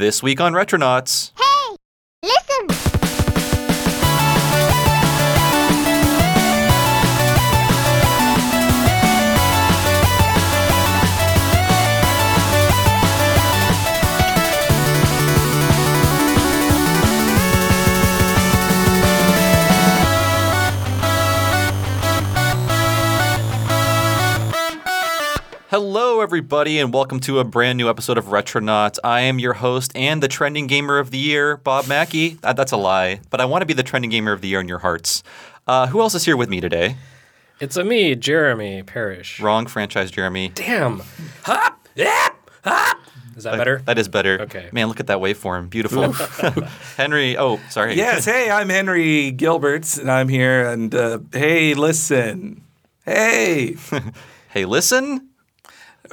This week on Retronauts. Hey, listen! Hello, everybody, and welcome to a brand new episode of Retronauts. I am your host and the trending gamer of the year, Bob Mackey. Uh, that's a lie, but I want to be the trending gamer of the year in your hearts. Uh, who else is here with me today? It's a me, Jeremy Parish. Wrong franchise, Jeremy. Damn. Hop, yap, hop. Is that better? That is better. Okay. Man, look at that waveform. Beautiful. Henry, oh, sorry. Yes, hey, I'm Henry Gilberts, and I'm here. And uh, hey, listen, hey. Hey, listen.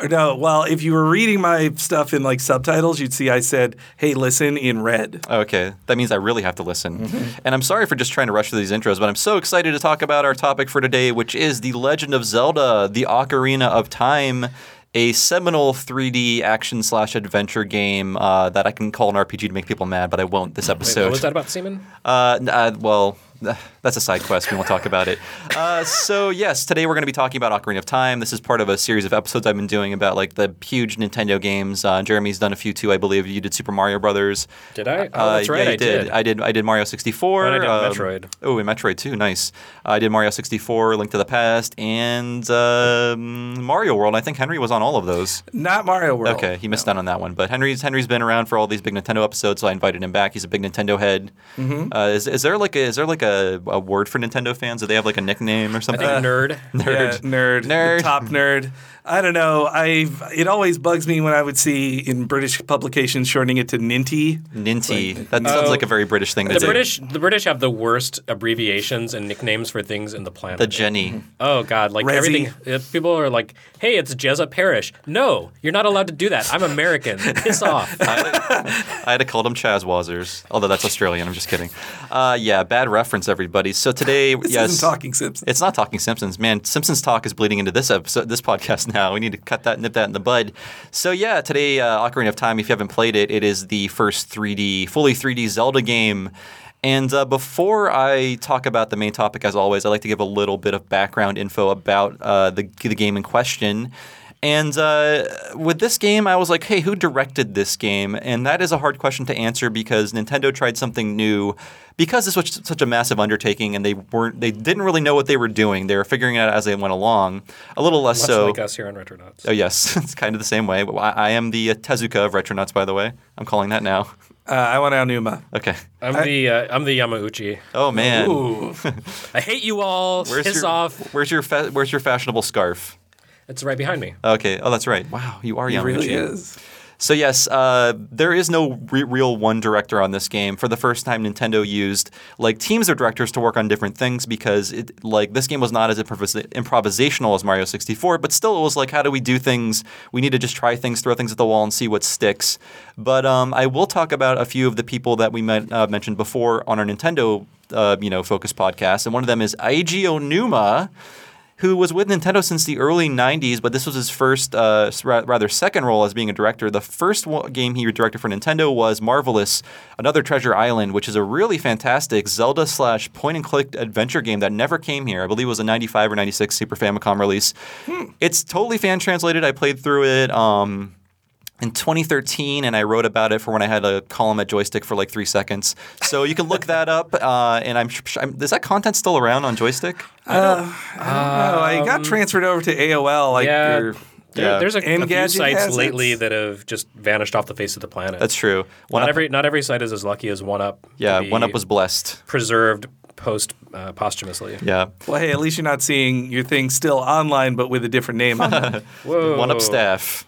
No, well, if you were reading my stuff in like subtitles, you'd see I said, "Hey, listen" in red. Okay, that means I really have to listen. Mm-hmm. And I'm sorry for just trying to rush through these intros, but I'm so excited to talk about our topic for today, which is The Legend of Zelda: The Ocarina of Time, a seminal 3D action slash adventure game uh, that I can call an RPG to make people mad, but I won't this Wait, episode. what was that about semen? Uh, uh, well, that's a side quest. We won't talk about it. Uh, so yes, today we're going to be talking about Ocarina of Time. This is part of a series of episodes I've been doing about like the huge Nintendo games. Uh, Jeremy's done a few too, I believe. You did Super Mario Brothers. Did I? Oh, Uh, that's right. yeah, I did. did. I did. I did Mario 64. And I did um, Metroid. Oh, and Metroid too. Nice. I did Mario 64, Link to the Past, and um, Mario World. I think Henry was on all of those. Not Mario World. Okay, he missed out on that one. But Henry's Henry's been around for all these big Nintendo episodes, so I invited him back. He's a big Nintendo head. Mm-hmm. Uh, is, is there like a is there like a, a word for Nintendo fans? Do they have like a nickname or I something? think nerd. Yeah, nerd, Nerd. the top nerd. I don't know. I it always bugs me when I would see in British publications shortening it to Ninty. Ninty. That sounds like a very British thing to The do. British, the British have the worst abbreviations and nicknames for things in the planet. The Jenny. Oh God! Like Resi. everything, people are like, "Hey, it's Jezza Parish." No, you're not allowed to do that. I'm American. Piss off. I had to call them Chazwazers, although that's Australian. I'm just kidding. Uh, yeah, bad reference, everybody. So today, This yes, isn't Talking Simpsons. It's not talking Simpsons, man. Simpsons talk is bleeding into this episode, this podcast now. We need to cut that, nip that in the bud. So yeah, today, uh, Ocarina of Time. If you haven't played it, it is the first 3D, fully 3D Zelda game. And uh, before I talk about the main topic, as always, I'd like to give a little bit of background info about uh, the the game in question. And uh, with this game, I was like, hey, who directed this game? And that is a hard question to answer because Nintendo tried something new. Because this was such a massive undertaking, and they weren't, they didn't really know what they were doing. They were figuring it out as they went along. A little less Much so. like us here on Retronauts. Oh yes, it's kind of the same way. I, I am the uh, Tezuka of Retronauts, by the way. I'm calling that now. Uh, I want Aonuma. Okay. I'm the uh, I'm the Yamauchi. Oh man, Ooh, I hate you all. where's Piss your off. where's your fa- where's your fashionable scarf? It's right behind me. Okay. Oh, that's right. Wow, you are Yamauchi. really is. So yes, uh, there is no re- real one director on this game. For the first time, Nintendo used like teams of directors to work on different things because it like this game was not as improvis- improvisational as Mario 64, but still it was like how do we do things? We need to just try things, throw things at the wall, and see what sticks. But um, I will talk about a few of the people that we met, uh, mentioned before on our Nintendo uh, you know focus podcast, and one of them is Eiji Aonuma who was with Nintendo since the early 90s, but this was his first, uh, rather second role as being a director. The first game he directed for Nintendo was Marvelous, Another Treasure Island, which is a really fantastic Zelda slash point and click adventure game that never came here. I believe it was a 95 or 96 Super Famicom release. It's totally fan translated. I played through it. Um, in 2013, and I wrote about it for when I had a column at Joystiq for like three seconds. So you can look that up. Uh, and I'm, sh- I'm is that content still around on Joystiq? Oh, I got transferred over to AOL. Like, yeah. your- There- Yeah. There's a, a few Engadget sites lately its- that have just vanished off the face of the planet. That's true. One not up, every not every site is as lucky as One Up. yeah, one up was blessed. preserved post uh, posthumously. Yeah, well, hey, at least you're not seeing your thing still online, but with a different name on it. Whoa. one up staff.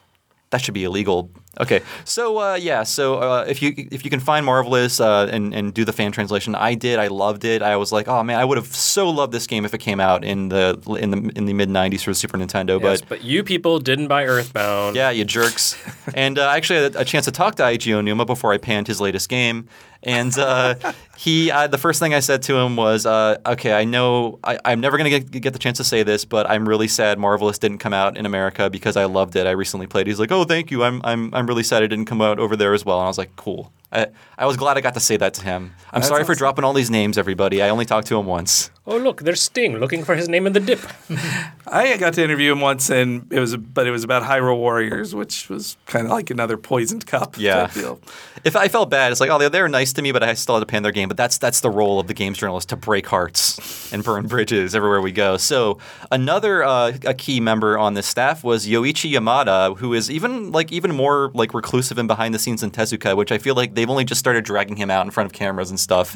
That should be illegal. Okay, so uh, yeah, so uh, if you if you can find Marvelous uh, and and do the fan translation, I did. I loved it. I was like, oh man, I would have so loved this game if it came out in the in the in the mid '90s for the Super Nintendo. Yes, but but you people didn't buy Earthbound. Yeah, you jerks. and uh, I actually had a chance to talk to Eiji Aonuma before I panned his latest game. And uh, he, the first thing I said to him was, uh, "Okay, I know I, I'm never going to get, get the chance to say this, but I'm really sad Marvelous didn't come out in America because I loved it. I recently played. He's like, "Oh, thank you. I'm I'm I'm really sad it didn't come out over there as well. And I was like, cool. I, I was glad I got to say that to him. I'm sorry for awesome. dropping all these names, everybody. I only talked to him once. Oh, look, there's Sting looking for his name in the dip. I got to interview him once, and it was, but it was about Hyrule Warriors, which was kind of like another poisoned cup Yeah. type deal. If I felt bad, it's like, oh, they, they were nice to me, but I still had to pan their game. But that's that's the role of the games journalist to break hearts and burn bridges everywhere we go. So another uh, a key member on this staff was Yoichi Yamada, who is even like even more like reclusive and behind the scenes than Tezuka, which I feel like they've only just started dragging him out in front of cameras and stuff.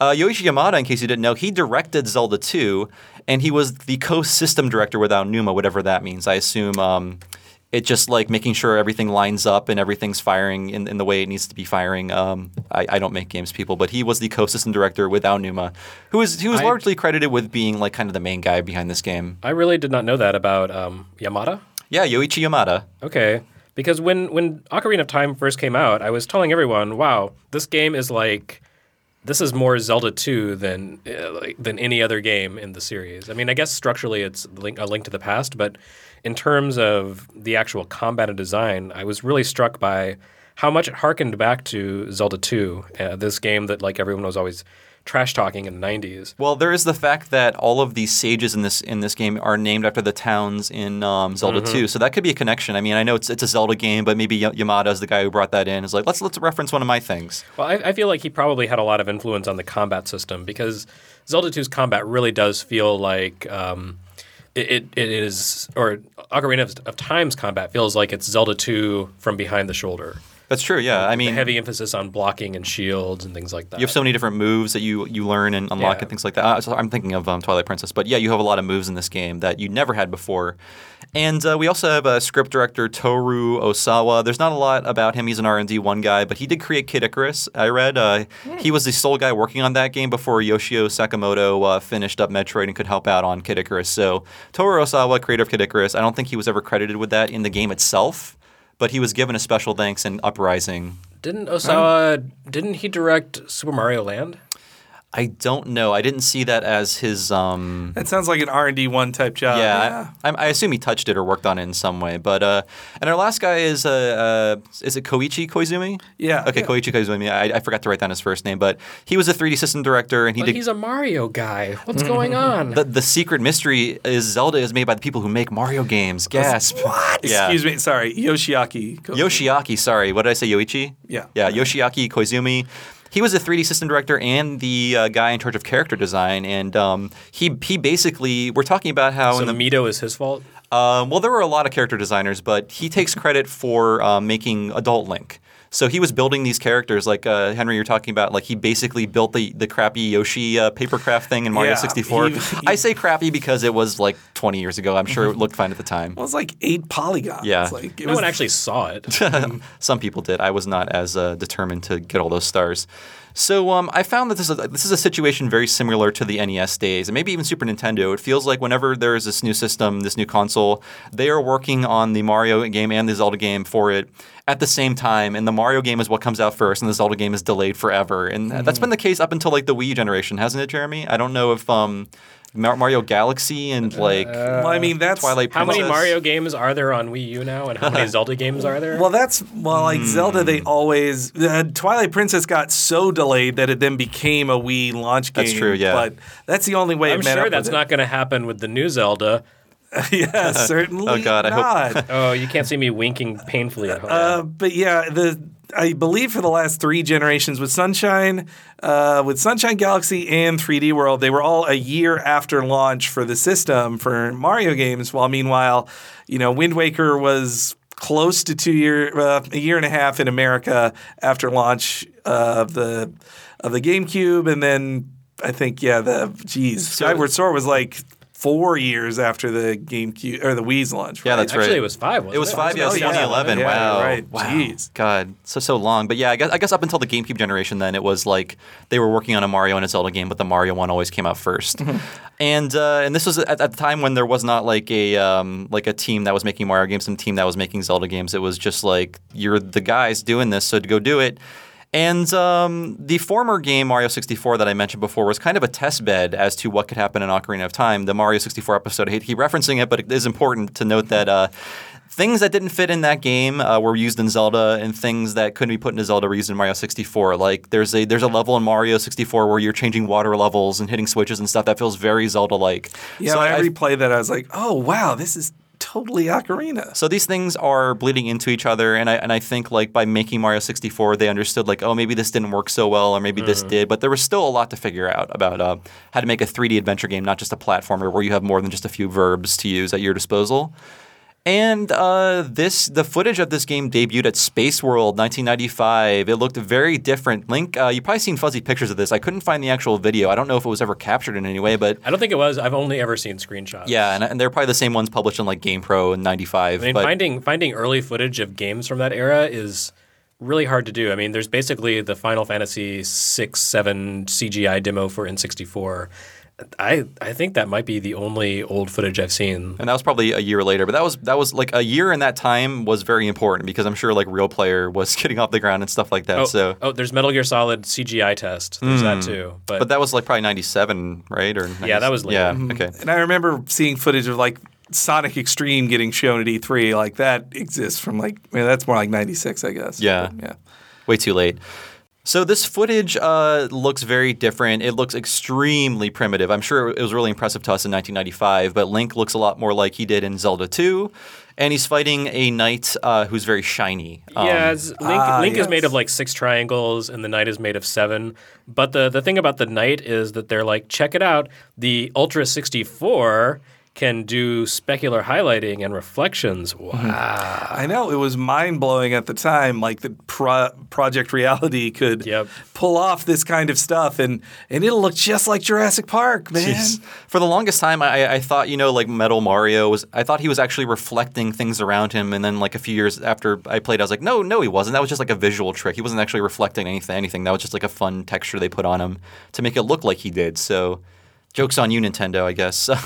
Uh, Yoichi Yamada, in case you didn't know, he directed Zelda 2, and he was the co-system director with Aonuma, whatever that means. I assume. Um, it just like making sure everything lines up and everything's firing in, in the way it needs to be firing. Um, I, I don't make games people, but he was the co-system director with Aonuma, who was who was I- largely credited with being like kind of the main guy behind this game. I really did not know that about um, Yamada. Yeah, Yoichi Yamada. Okay. Because when, when Ocarina of Time first came out, I was telling everyone, wow, this game is like, this is more Zelda 2 than, uh, like, than any other game in the series. I mean, I guess structurally it's link, a link to the past, but in terms of the actual combat and design, I was really struck by how much it harkened back to Zelda 2, uh, this game that like everyone was always trash talking in the 90s. Well, there is the fact that all of these sages in this in this game are named after the towns in um, Zelda 2, so that could be a connection. I mean, I know it's it's a Zelda game, but maybe Y- Yamada is the guy who brought that in. Is like let's let's reference one of my things. Well, I, I feel like he probably had a lot of influence on the combat system because Zelda 2's combat really does feel like um, it, it, it is, or Ocarina of, of Time's combat feels like it's Zelda 2 from behind the shoulder. That's true. Yeah, I The mean, heavy emphasis on blocking and shields and things like that. You have so many different moves that you you learn and unlock Yeah. and things like that. Uh, so I'm thinking of um, Twilight Princess, but yeah, you have a lot of moves in this game that you never had before. And uh, we also have uh, script director Toru Osawa. There's not a lot about him. He's an R&D one guy, but he did create Kid Icarus. I read uh, he was the sole guy working on that game before Yoshio Sakamoto uh, finished up Metroid and could help out on Kid Icarus. So Toru Osawa, creator of Kid Icarus, I don't think he was ever credited with that in the game itself. But he was given a special thanks in Uprising Didn't Osawa, didn't he direct Super Mario Land? I don't know. I didn't see that as his. Um, That sounds like an R and D one type job. yeah, I, I assume he touched it or worked on it in some way. But uh, and our last guy is uh, uh, is it Koichi Koizumi? Yeah, Okay, yeah. Koichi Koizumi. I, I forgot to write down his first name, but he was a 3D system director, and he But did. he's a Mario guy. What's going on? the, the secret mystery is Zelda is made by the people who make Mario games. Gasp! What? Yeah. Excuse me. Sorry, Yoshiaki. Yoshiaki, sorry. What did I say? Yoichi? Yeah. Yeah, Yoshiaki Koizumi. He was a 3D system director and the uh, guy in charge of character design, and um, he he basically we're talking about how so the Mito is his fault? Um, well, there were a lot of character designers, but he takes credit for uh, making Adult Link. So he was building these characters, like uh, Henry, you're talking about. Like he basically built the the crappy Yoshi uh, papercraft thing in Mario Yeah, 64. he- he- I say crappy because it was like 20 years ago. I'm sure it looked fine at the time. Well, it's like eight polygons. Yeah. like, it No was, one actually saw it. Some people did. I was not as uh, determined to get all those stars. So um, I found that this is a, this is a situation very similar to the NES days, and maybe even Super Nintendo. It feels like whenever there is this new system, this new console, they are working on the Mario game and the Zelda game for it at the same time, and the Mario game is what comes out first, and the Zelda game is delayed forever. And that's been the case up until like the Wii generation, hasn't it, Jeremy? I don't know if um, Mario Galaxy and like well, I mean, that's Twilight How many Mario games are there on Wii U now, and how many Zelda games are there? Well, that's well, like Zelda. They always uh, Twilight Princess got so delayed that it then became a Wii launch game. That's true, yeah. But that's the only way. I'm it met sure up that's with not going to happen with the new Zelda. It. yeah, certainly. Oh, God, I hope- not. Oh, you can't see me winking painfully at home. Uh, but yeah, the I believe for the last three generations with Sunshine, uh, with Sunshine Galaxy and 3D World, they were all a year after launch for the system for Mario games. While meanwhile, you know, Wind Waker was close to two year, uh, a year and a half in America after launch of the of the GameCube, and then I think yeah, the geez, Skyward Sword was like. Four years after the GameCube or the Wii's launch, Yeah, right? that's right. Actually, it was five. Wasn't It was five, yeah, it was Oh, yeah. 2011. Yeah, wow, right. wow, Jeez. God, so so long. But yeah, I guess, I guess up until the GameCube generation, then it was like they were working on a Mario and a Zelda game, but the Mario one always came out 1st and uh, and this was at, at the time when there was not like a um, like a team that was making Mario games and a team that was making Zelda games. It was just like you're the guys doing this, so to go do it. And um, the former game Mario 64 that I mentioned before was kind of a test bed as to what could happen in Ocarina of Time. The Mario 64 episode, I hate keep referencing it, but it is important to note that uh, things that didn't fit in that game uh, were used in Zelda, and things that couldn't be put into Zelda were used in Mario 64. Like there's a there's a level in Mario 64 where you're changing water levels and hitting switches and stuff that feels very Zelda-like. Yeah, so I, I- replayed that, I was like, oh wow, this is totally Ocarina. So these things are bleeding into each other, and I and I think like by making Mario 64, they understood like, oh, maybe this didn't work so well, or maybe this did, but there was still a lot to figure out about uh, how to make a 3D adventure game, not just a platformer where you have more than just a few verbs to use at your disposal. And uh, this, the footage of this game debuted at Space World 1995. It looked very different. Link, uh, you've probably seen fuzzy pictures of this. I couldn't find the actual video. I don't know if it was ever captured in any way, but I don't think it was. I've only ever seen screenshots. yeah, and, and they're probably the same ones published in like GamePro in '95. I mean, but, finding finding early footage of games from that era is really hard to do. I mean, there's basically the Final Fantasy six, seven CGI demo for N64. I I think that might be the only old footage I've seen. and that was probably a year later. But that was that was like a year in that time was very important because I'm sure like Real Player was getting off the ground and stuff like that. Oh, so, oh, there's Metal Gear Solid CGI test. There's that hmm. too. But, but that was like probably '97, right? Or Yeah, that was later. Yeah, okay. And I remember seeing footage of like Sonic X-treme getting shown at E3. Like that exists from like I mean, that's more like '96, I guess. Yeah. But, yeah. way too late. So this footage uh, looks very different. It looks extremely primitive. I'm sure it was really impressive to us in 1995, but Link looks a lot more like he did in Zelda 2, and he's fighting a knight uh, who's very shiny. Um, yeah, Link, ah, Link is made of like six triangles, and the knight is made of seven. But the the thing about the knight is that they're like, check it out, the Ultra 64 can do specular highlighting and reflections. Mm-hmm. Wow. I know it was mind blowing at the time. Like the pro- Project Reality could Yep. pull off this kind of stuff, and and it'll look just like Jurassic Park, man. Jeez. For the longest time, I, I thought you know like Metal Mario was. I thought he was actually reflecting things around him, and then like a few years after I played, I was like, no, no, he wasn't. That was just like a visual trick. He wasn't actually reflecting anything. Anything. That was just like a fun texture they put on him to make it look like he did. So. Jokes on you, Nintendo, I guess. So,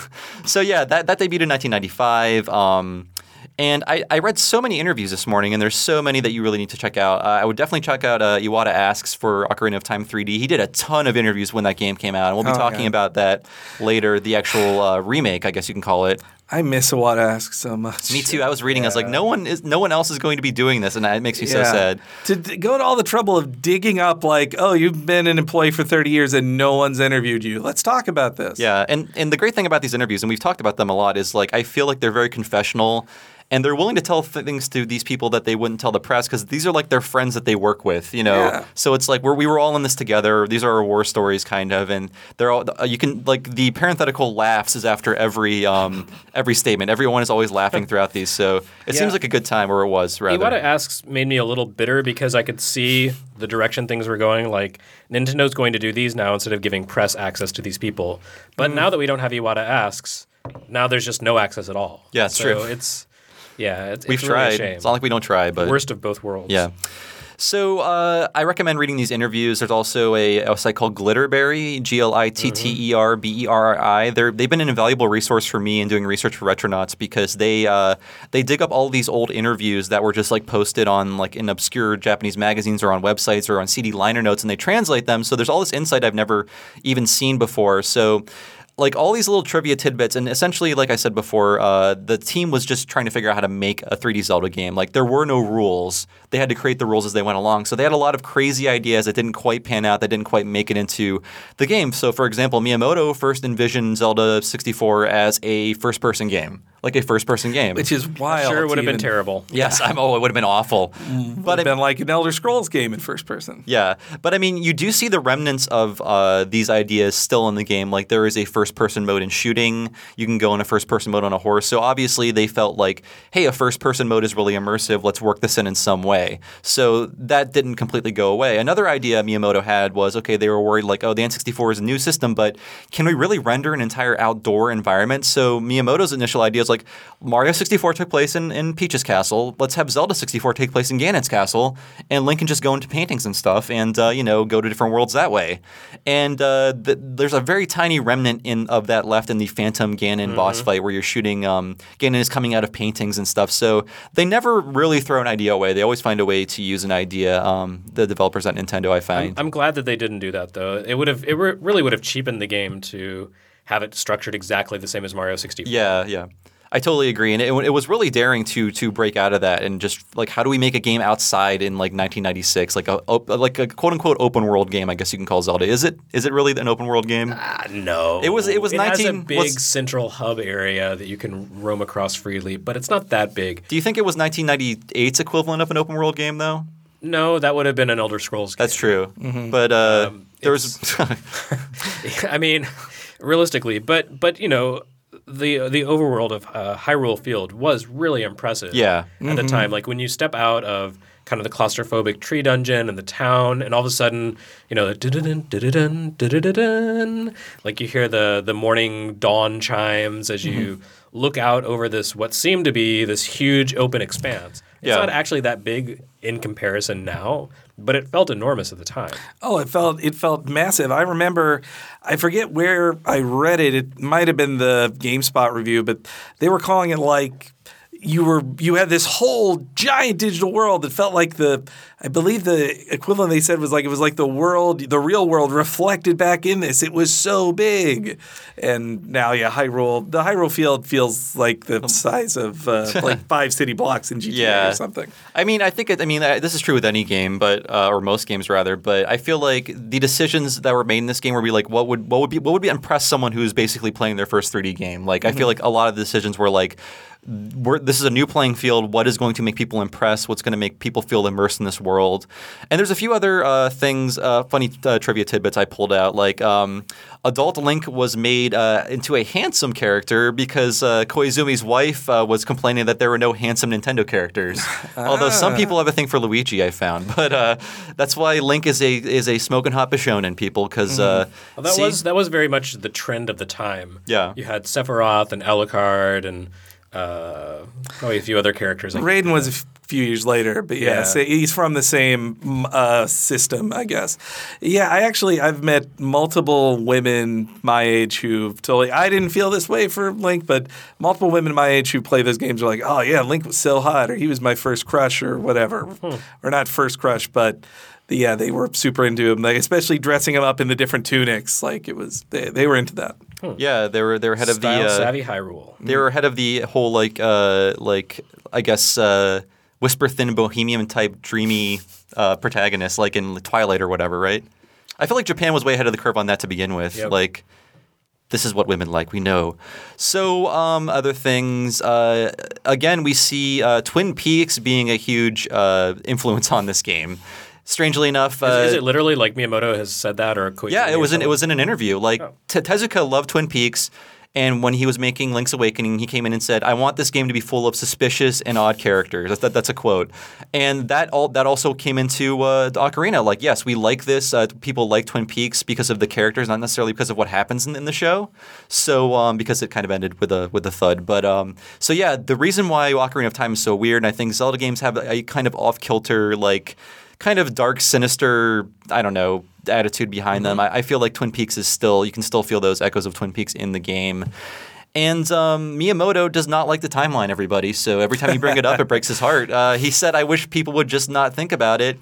so yeah, that, that debuted in 1995. Um, and I, I read so many interviews this morning, and there's so many that you really need to check out. Uh, I would definitely check out uh, Iwata Asks for Ocarina of Time 3D. He did a ton of interviews when that game came out, and we'll be Oh, talking yeah. about that later, the actual uh, remake, I guess you can call it. I miss Iwata Ask so much. Me too. I was reading, I was like, no one is, no one else is going to be doing this, and it makes me so sad. To d- go to all the trouble of digging up, like, oh, you've been an employee for 30 years and no one's interviewed you. Let's talk about this. Yeah, and and the great thing about these interviews, and we've talked about them a lot, is like I feel like they're very confessional, and they're willing to tell th- things to these people that they wouldn't tell the press because these are like their friends that they work with, you know. Yeah. So it's like we're, we were all in this together. These are our war stories, kind of, and they're all uh, you can like the parenthetical laughs is after every um every statement. Everyone is always laughing throughout these, so it Yeah. seems like a good time, or it was rather. Iwata Asks made me a little bitter because I could see the direction things were going. Like, Nintendo's going to do these now instead of giving press access to these people. But now that we don't have Iwata Asks, now there's just no access at all. Yeah, it's so true. It's, yeah, it's, We've it's really a tried. shame. It's not like we don't try, but Worst of both worlds. Yeah. So uh, I recommend reading these interviews. There's also a, a site called Glitterberri, G L I T T E R B E R I. They're They've been an invaluable resource for me in doing research for Retronauts because they uh, they dig up all these old interviews that were just like posted on like in obscure Japanese magazines or on websites or on CD liner notes, and they translate them. So there's all this insight I've never even seen before. So like all these little trivia tidbits, and essentially, like I said before, uh, the team was just trying to figure out how to make a 3D Zelda game. Like there were no rules; they had to create the rules as they went along. So they had a lot of crazy ideas that didn't quite pan out, that didn't quite make it into the game. So, for example, Miyamoto first envisioned Zelda 64 as a first-person game, like a first-person game. Which is wild. Sure, it would have been terrible. yes, I'm. Oh, it would have been awful. Would But have I- been like an Elder Scrolls game in first person. Yeah, but I mean, you do see the remnants of uh, these ideas still in the game. Like there is a first-person mode in shooting. You can go in a first-person mode on a horse. So obviously, they felt like, hey, a first-person mode is really immersive. Let's work this in in some way. So that didn't completely go away. Another idea Miyamoto had was, okay, they were worried like, oh, the N64 is a new system, but can we really render an entire outdoor environment? So Miyamoto's initial idea is like, Mario 64 took place in, in Peach's castle. Let's have Zelda 64 take place in Ganon's castle, and Link can just go into paintings and stuff, and uh, you know go to different worlds that way. And uh, th- there's a very tiny remnant in of that left in the Phantom Ganon boss fight where you're shooting. Um, Ganon is coming out of paintings and stuff. So they never really throw an idea away. They always find a way to use an idea. Um, the developers at Nintendo, I find. I'm glad that they didn't do that though. It would have it re- really would have cheapened the game to have it structured exactly the same as Mario 64. Yeah, yeah. I totally agree, and it, it was really daring to to break out of that and just like how do we make a game outside in like 1996, like a op- like a quote unquote open world game, I guess you can call Zelda. Is it is it really an open world game? Ah, no, It was- it was It has a big was- central hub area that you can roam across freely, but it's not that big. Do you think it was 1998's equivalent of an open world game though? No, that would have been an Elder Scrolls. Game. That's true, Mm-hmm. but uh, Um, there was I mean, realistically, but but you know, the the overworld of uh, Hyrule Field was really impressive. Yeah. at the time, like when you step out of kind of the claustrophobic tree dungeon and the town, and all of a sudden, you know, the like you hear the the morning dawn chimes as you look out over this what seemed to be this huge open expanse. It's Yeah. not actually that big in comparison now, but it felt enormous at the time. Oh, it felt it felt massive. I remember, I forget where I read it. It might have been the GameSpot review, but they were calling it like you were you had this whole giant digital world that felt like the I believe the equivalent they said was like it was like the world, the real world reflected back in this. It was so big, and now yeah, Hyrule, the Hyrule field feels like the size of uh, like five city blocks in GTA Yeah. or something. I mean, I think it, I mean uh, this is true with any game, but uh, or most games rather. But I feel like the decisions that were made in this game would be like, what would what would be what would be impress someone who's basically playing their first 3D game? Like, I feel like a lot of the decisions were like, we're, this is a new playing field. What is going to make people impressed? What's going to make people feel immersed in this world? And there's a few other uh, things, uh, funny uh, trivia tidbits I pulled out. Like, um, adult Link was made uh, into a handsome character because uh, Koizumi's wife uh, was complaining that there were no handsome Nintendo characters. Although some people have a thing for Luigi, I found, but uh, that's why Link is a is a smoking hot Bishonen people because uh, Well, that see- was that was very much the trend of the time. Yeah. you had Sephiroth and Alucard and uh, probably a few other characters. Like, Raiden was a f- few years later, but yeah, Yeah. so he's from the same uh, system, I guess. Yeah, I actually I've met multiple women my age who totally I didn't feel this way for Link, but multiple women my age who play those games are like, oh yeah, Link was so hot, or he was my first crush, or whatever, Hmm. or not first crush, but. Yeah, they were super into him, like, especially dressing him up in the different tunics. Like it was, they, they were into that. Yeah they were they were head of the uh, savvy Hyrule. they were head of the whole like uh, like I guess uh, whisper thin bohemian type dreamy uh, protagonist like in Twilight or whatever, right? I feel like Japan was way ahead of the curve on that to begin with. Yep. Like this is what women like. We know. So, um, other things. Uh, again, we see uh, Twin Peaks being a huge uh, influence on this game. Strangely enough, uh, Is, is it literally like Miyamoto has said that, or Koizumi yeah, it was in it was in an interview. Like Oh. Te- Tezuka loved Twin Peaks, and when he was making Link's Awakening, he came in and said, "I want this game to be full of suspicious and odd characters." That's, that, that's a quote, and that all that also came into uh, the Ocarina. Like, yes, we like this. Uh, people like Twin Peaks because of the characters, not necessarily because of what happens in, in the show. So, um, because it kind of ended with a with a thud. But um, so yeah, the reason why Ocarina of Time is so weird, and I think Zelda games have a, a kind of off kilter like kind of dark, sinister, I don't know, attitude behind them. I, I feel like Twin Peaks is still, you can still feel those echoes of Twin Peaks in the game. And um, Miyamoto does not like the timeline, everybody. So every time you bring it up, it breaks his heart. Uh, he said, I wish people would just not think about it.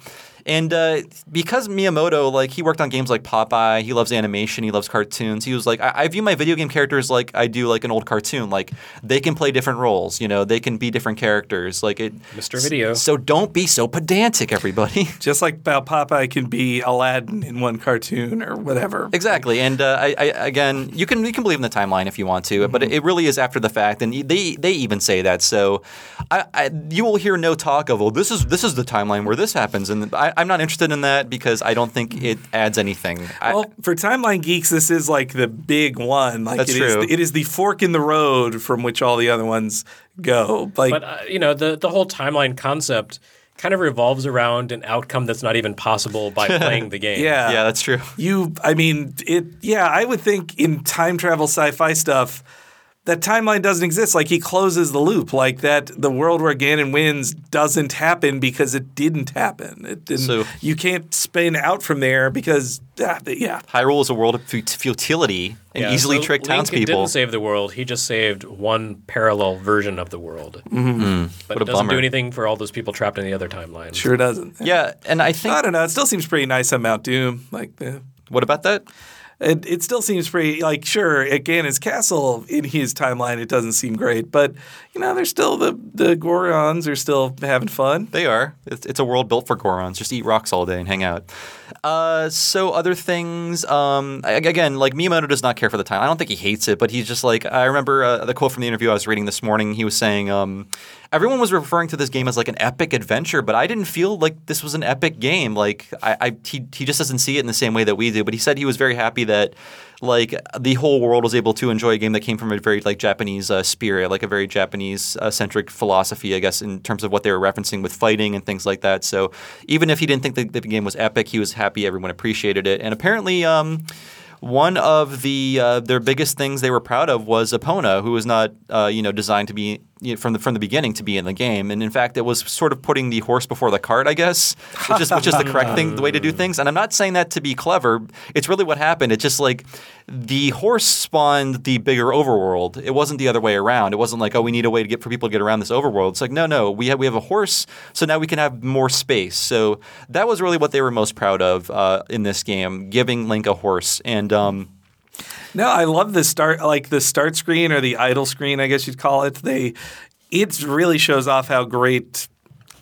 And uh, because Miyamoto, like, he worked on games like Popeye, he loves animation, he loves cartoons. He was like, I, I view my video game characters like I do like an old cartoon. Like, they can play different roles, you know, they can be different characters. Like, it. Mr. Video. So don't be so pedantic, everybody. Just like about Popeye can be Aladdin in one cartoon or whatever. Exactly, and uh, I, I again, you can you can believe in the timeline if you want to, but it, it really is after the fact, and they they even say that. So, I, I, you will hear no talk of, well, this is this is the timeline where this happens, and I, I'm not interested in that because I don't think it adds anything. I, Well, for timeline geeks, this is like the big one. Like That's it is true. the- it is the fork in the road from which all the other ones go. Like But uh, you know, the the whole timeline concept kind of revolves around an outcome that's not even possible by playing the game. yeah, yeah, that's true. You, I mean, it. Yeah, I would think in time travel sci-fi stuff. That timeline doesn't exist. Like he closes the loop. Like that, the world where Ganon wins doesn't happen because it didn't happen. It didn't. So- you can't spin out from there because, ah, yeah, Hyrule is a world of futility and Yeah, easily so trick Link townspeople. didn't save the world. He just saved one parallel version of the world. Mm-hmm. But What it a doesn't bummer. do anything for all those people trapped in the other timeline. sure doesn't. yeah, and I think I don't know. It still seems pretty nice on Mount Doom. Like the what about that? It, it still seems pretty like sure at Ganon's castle in his timeline it doesn't seem great, but you know there's still the the Gorons are still having fun. They are. It's, it's a world built for Gorons. Just eat rocks all day and hang out. Uh, so other things, um, again, like Miyamoto does not care for the time. I don't think he hates it, but he's just like I remember uh, the quote from the interview I was reading this morning. He was saying um, everyone was referring to this game as like an epic adventure, but I didn't feel like this was an epic game. Like I, I he he just doesn't see it in the same way that we do. But he said he was very happy that like the whole world was able to enjoy a game that came from a very like Japanese uh, spirit, like a very Japanese uh, centric philosophy, I guess, in terms of what they were referencing with fighting and things like that. So even if he didn't think that the game was epic, he was happy everyone appreciated it. And apparently, um, one of the uh, their biggest things they were proud of was Epona, who was not uh, you know designed to be you know, from the from the beginning to be in the game, and in fact, it was sort of putting the horse before the cart, I guess, which is which is the correct thing, the way to do things. And I'm not saying that to be clever. It's really what happened. It's just like the horse spawned the bigger overworld. It wasn't the other way around. It wasn't like oh we need a way to get for people to get around this overworld. It's like no no we have we have a horse, so now we can have more space. So that was really what they were most proud of uh, in this game, giving Link a horse and. Um, No, I love the start, like the start screen or the idle screen, I guess you'd call it. They, it really shows off how great.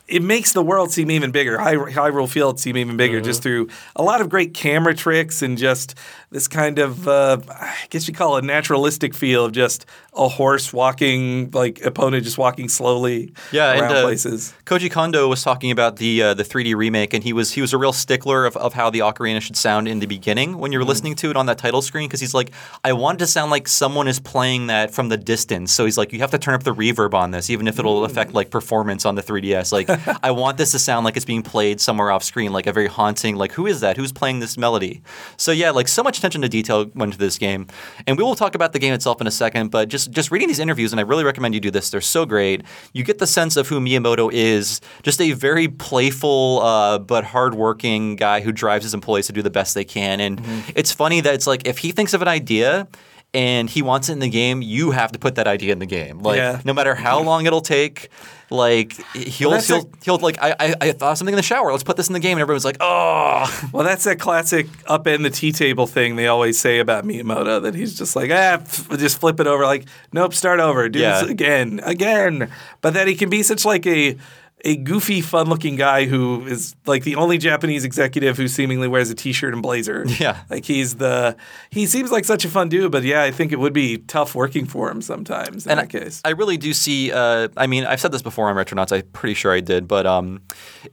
It makes the world seem even bigger. Hy- Hyrule Field seem even bigger just through a lot of great camera tricks and just this kind of, uh, I guess you call it naturalistic feel of just a horse walking, like opponent just walking slowly Yeah, around and uh, places. Koji Kondo was talking about the uh, the 3D remake, and he was he was a real stickler of, of how the ocarina should sound in the beginning when you're Mm-hmm. listening to it on that title screen, because he's like, I want it to sound like someone is playing that from the distance. So he's like, you have to turn up the reverb on this, even if it'll Mm. affect like performance on the 3DS. Like, I want this to sound like it's being played somewhere off screen, like a very haunting, like who is that? Who's playing this melody? So yeah, like so much attention to detail went into this game, and we will talk about the game itself in a second. But just just reading these interviews, and I really recommend you do this. They're so great. You get the sense of who Miyamoto is, just a very playful uh, but hardworking guy who drives his employees to do the best they can. And it's funny that it's like if he thinks of an idea. And he wants it in the game. You have to put that idea in the game. Like Yeah. no matter how long it'll take, like he'll that's he'll, a- he'll like I, I I thought something in the shower. Let's put this in the game, and everyone's like, oh, Well, that's that classic upend the tea table thing they always say about Miyamoto that he's just like, ah, f- just flip it over. Like, nope, start over, do Yeah. this again, again. But that he can be such like a a goofy, fun-looking guy who is like the only Japanese executive who seemingly wears a t-shirt and blazer. Yeah. like he's the he seems like such a fun dude. But yeah, I think it would be tough working for him sometimes in And that case. I really do see. Uh, I mean, I've said this before on Retronauts. I'm pretty sure I did, but um,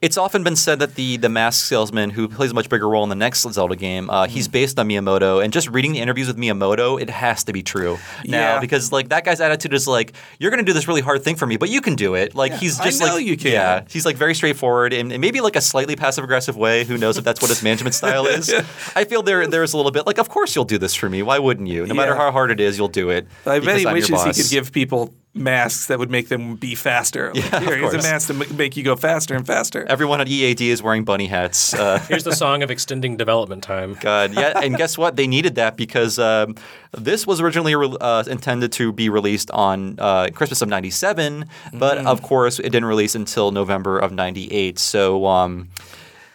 it's often been said that the the mask salesman who plays a much bigger role in the next Zelda game, uh, he's Mm-hmm. based on Miyamoto. And just reading the interviews with Miyamoto, it has to be true now Yeah. because like that guy's attitude is like, you're going to do this really hard thing for me, but you can do it. Like he's I just know like, you can. yeah, he's like very straightforward and, and maybe like a slightly passive aggressive way. Who knows if that's what his management style is? I feel there there's a little bit like, of course you'll do this for me. Why wouldn't you? No matter how hard it is, you'll do it. I bet he wishes he could give people masks that would make them be faster. Like, Yeah, of here, here's a mask to make you go faster and faster. Everyone at EAD is wearing bunny hats. Uh, Here's the song of extending development time. God, yeah, and guess what? They needed that because um, this was originally re- uh, intended to be released on uh, Christmas of '97, but Mm. of course it didn't release until November of '98. So. Um,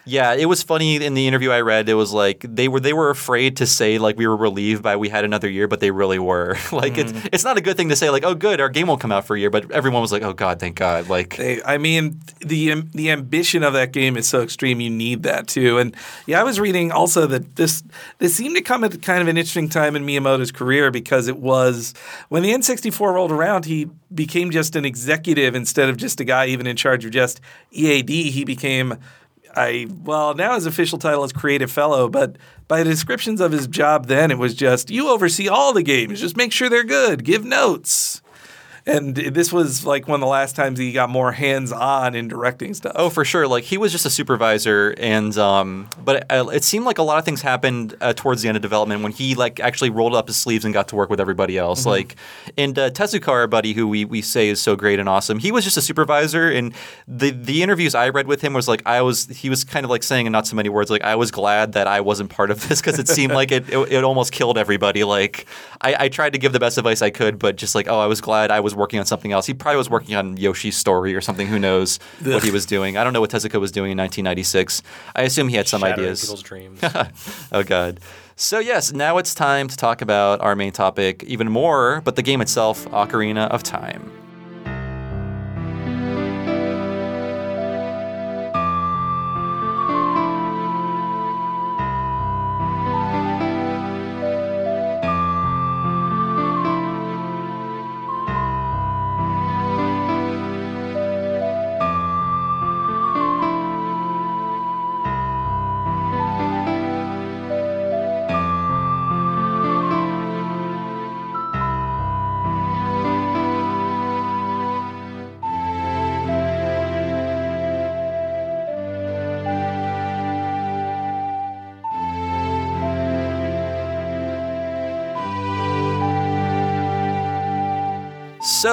yeah, it was funny in the interview I read. It was like they were they were afraid to say like we were relieved by we had another year, but they really were. like Mm. it's it's not a good thing to say like oh good our game won't come out for a year, but everyone was like oh god thank God like They, I mean, the the ambition of that game is so extreme. You need that too. And yeah, I was reading also that this this seemed to come at kind of an interesting time in Miyamoto's career because it was when the N64 rolled around, he became just an executive instead of just a guy even in charge of just EAD. He became I well now his official title is creative fellow, but by the descriptions of his job then, it was just you oversee all the games, just make sure they're good, give notes. And this was like one of the last times he got more hands on in directing stuff. Oh, for sure. Like he was just a supervisor, and um, but it, it seemed like a lot of things happened uh, towards the end of development when he like actually rolled up his sleeves and got to work with everybody else. Like, and uh, Tezuka, our buddy, who we, we say is so great and awesome, he was just a supervisor. And the the interviews I read with him was like I was he was kind of like saying in not so many words like I was glad that I wasn't part of this because it seemed like it, it it almost killed everybody. Like I, I tried to give the best advice I could, but just like oh I was glad I was working on something else. He probably was working on Yoshi's story or something. Who knows what he was doing? I don't know what Tezuka was doing in 1996. I assume he had some Shattering ideas. people's dreams. oh god. So yes, now it's time to talk about our main topic even more, but the game itself, Ocarina of Time.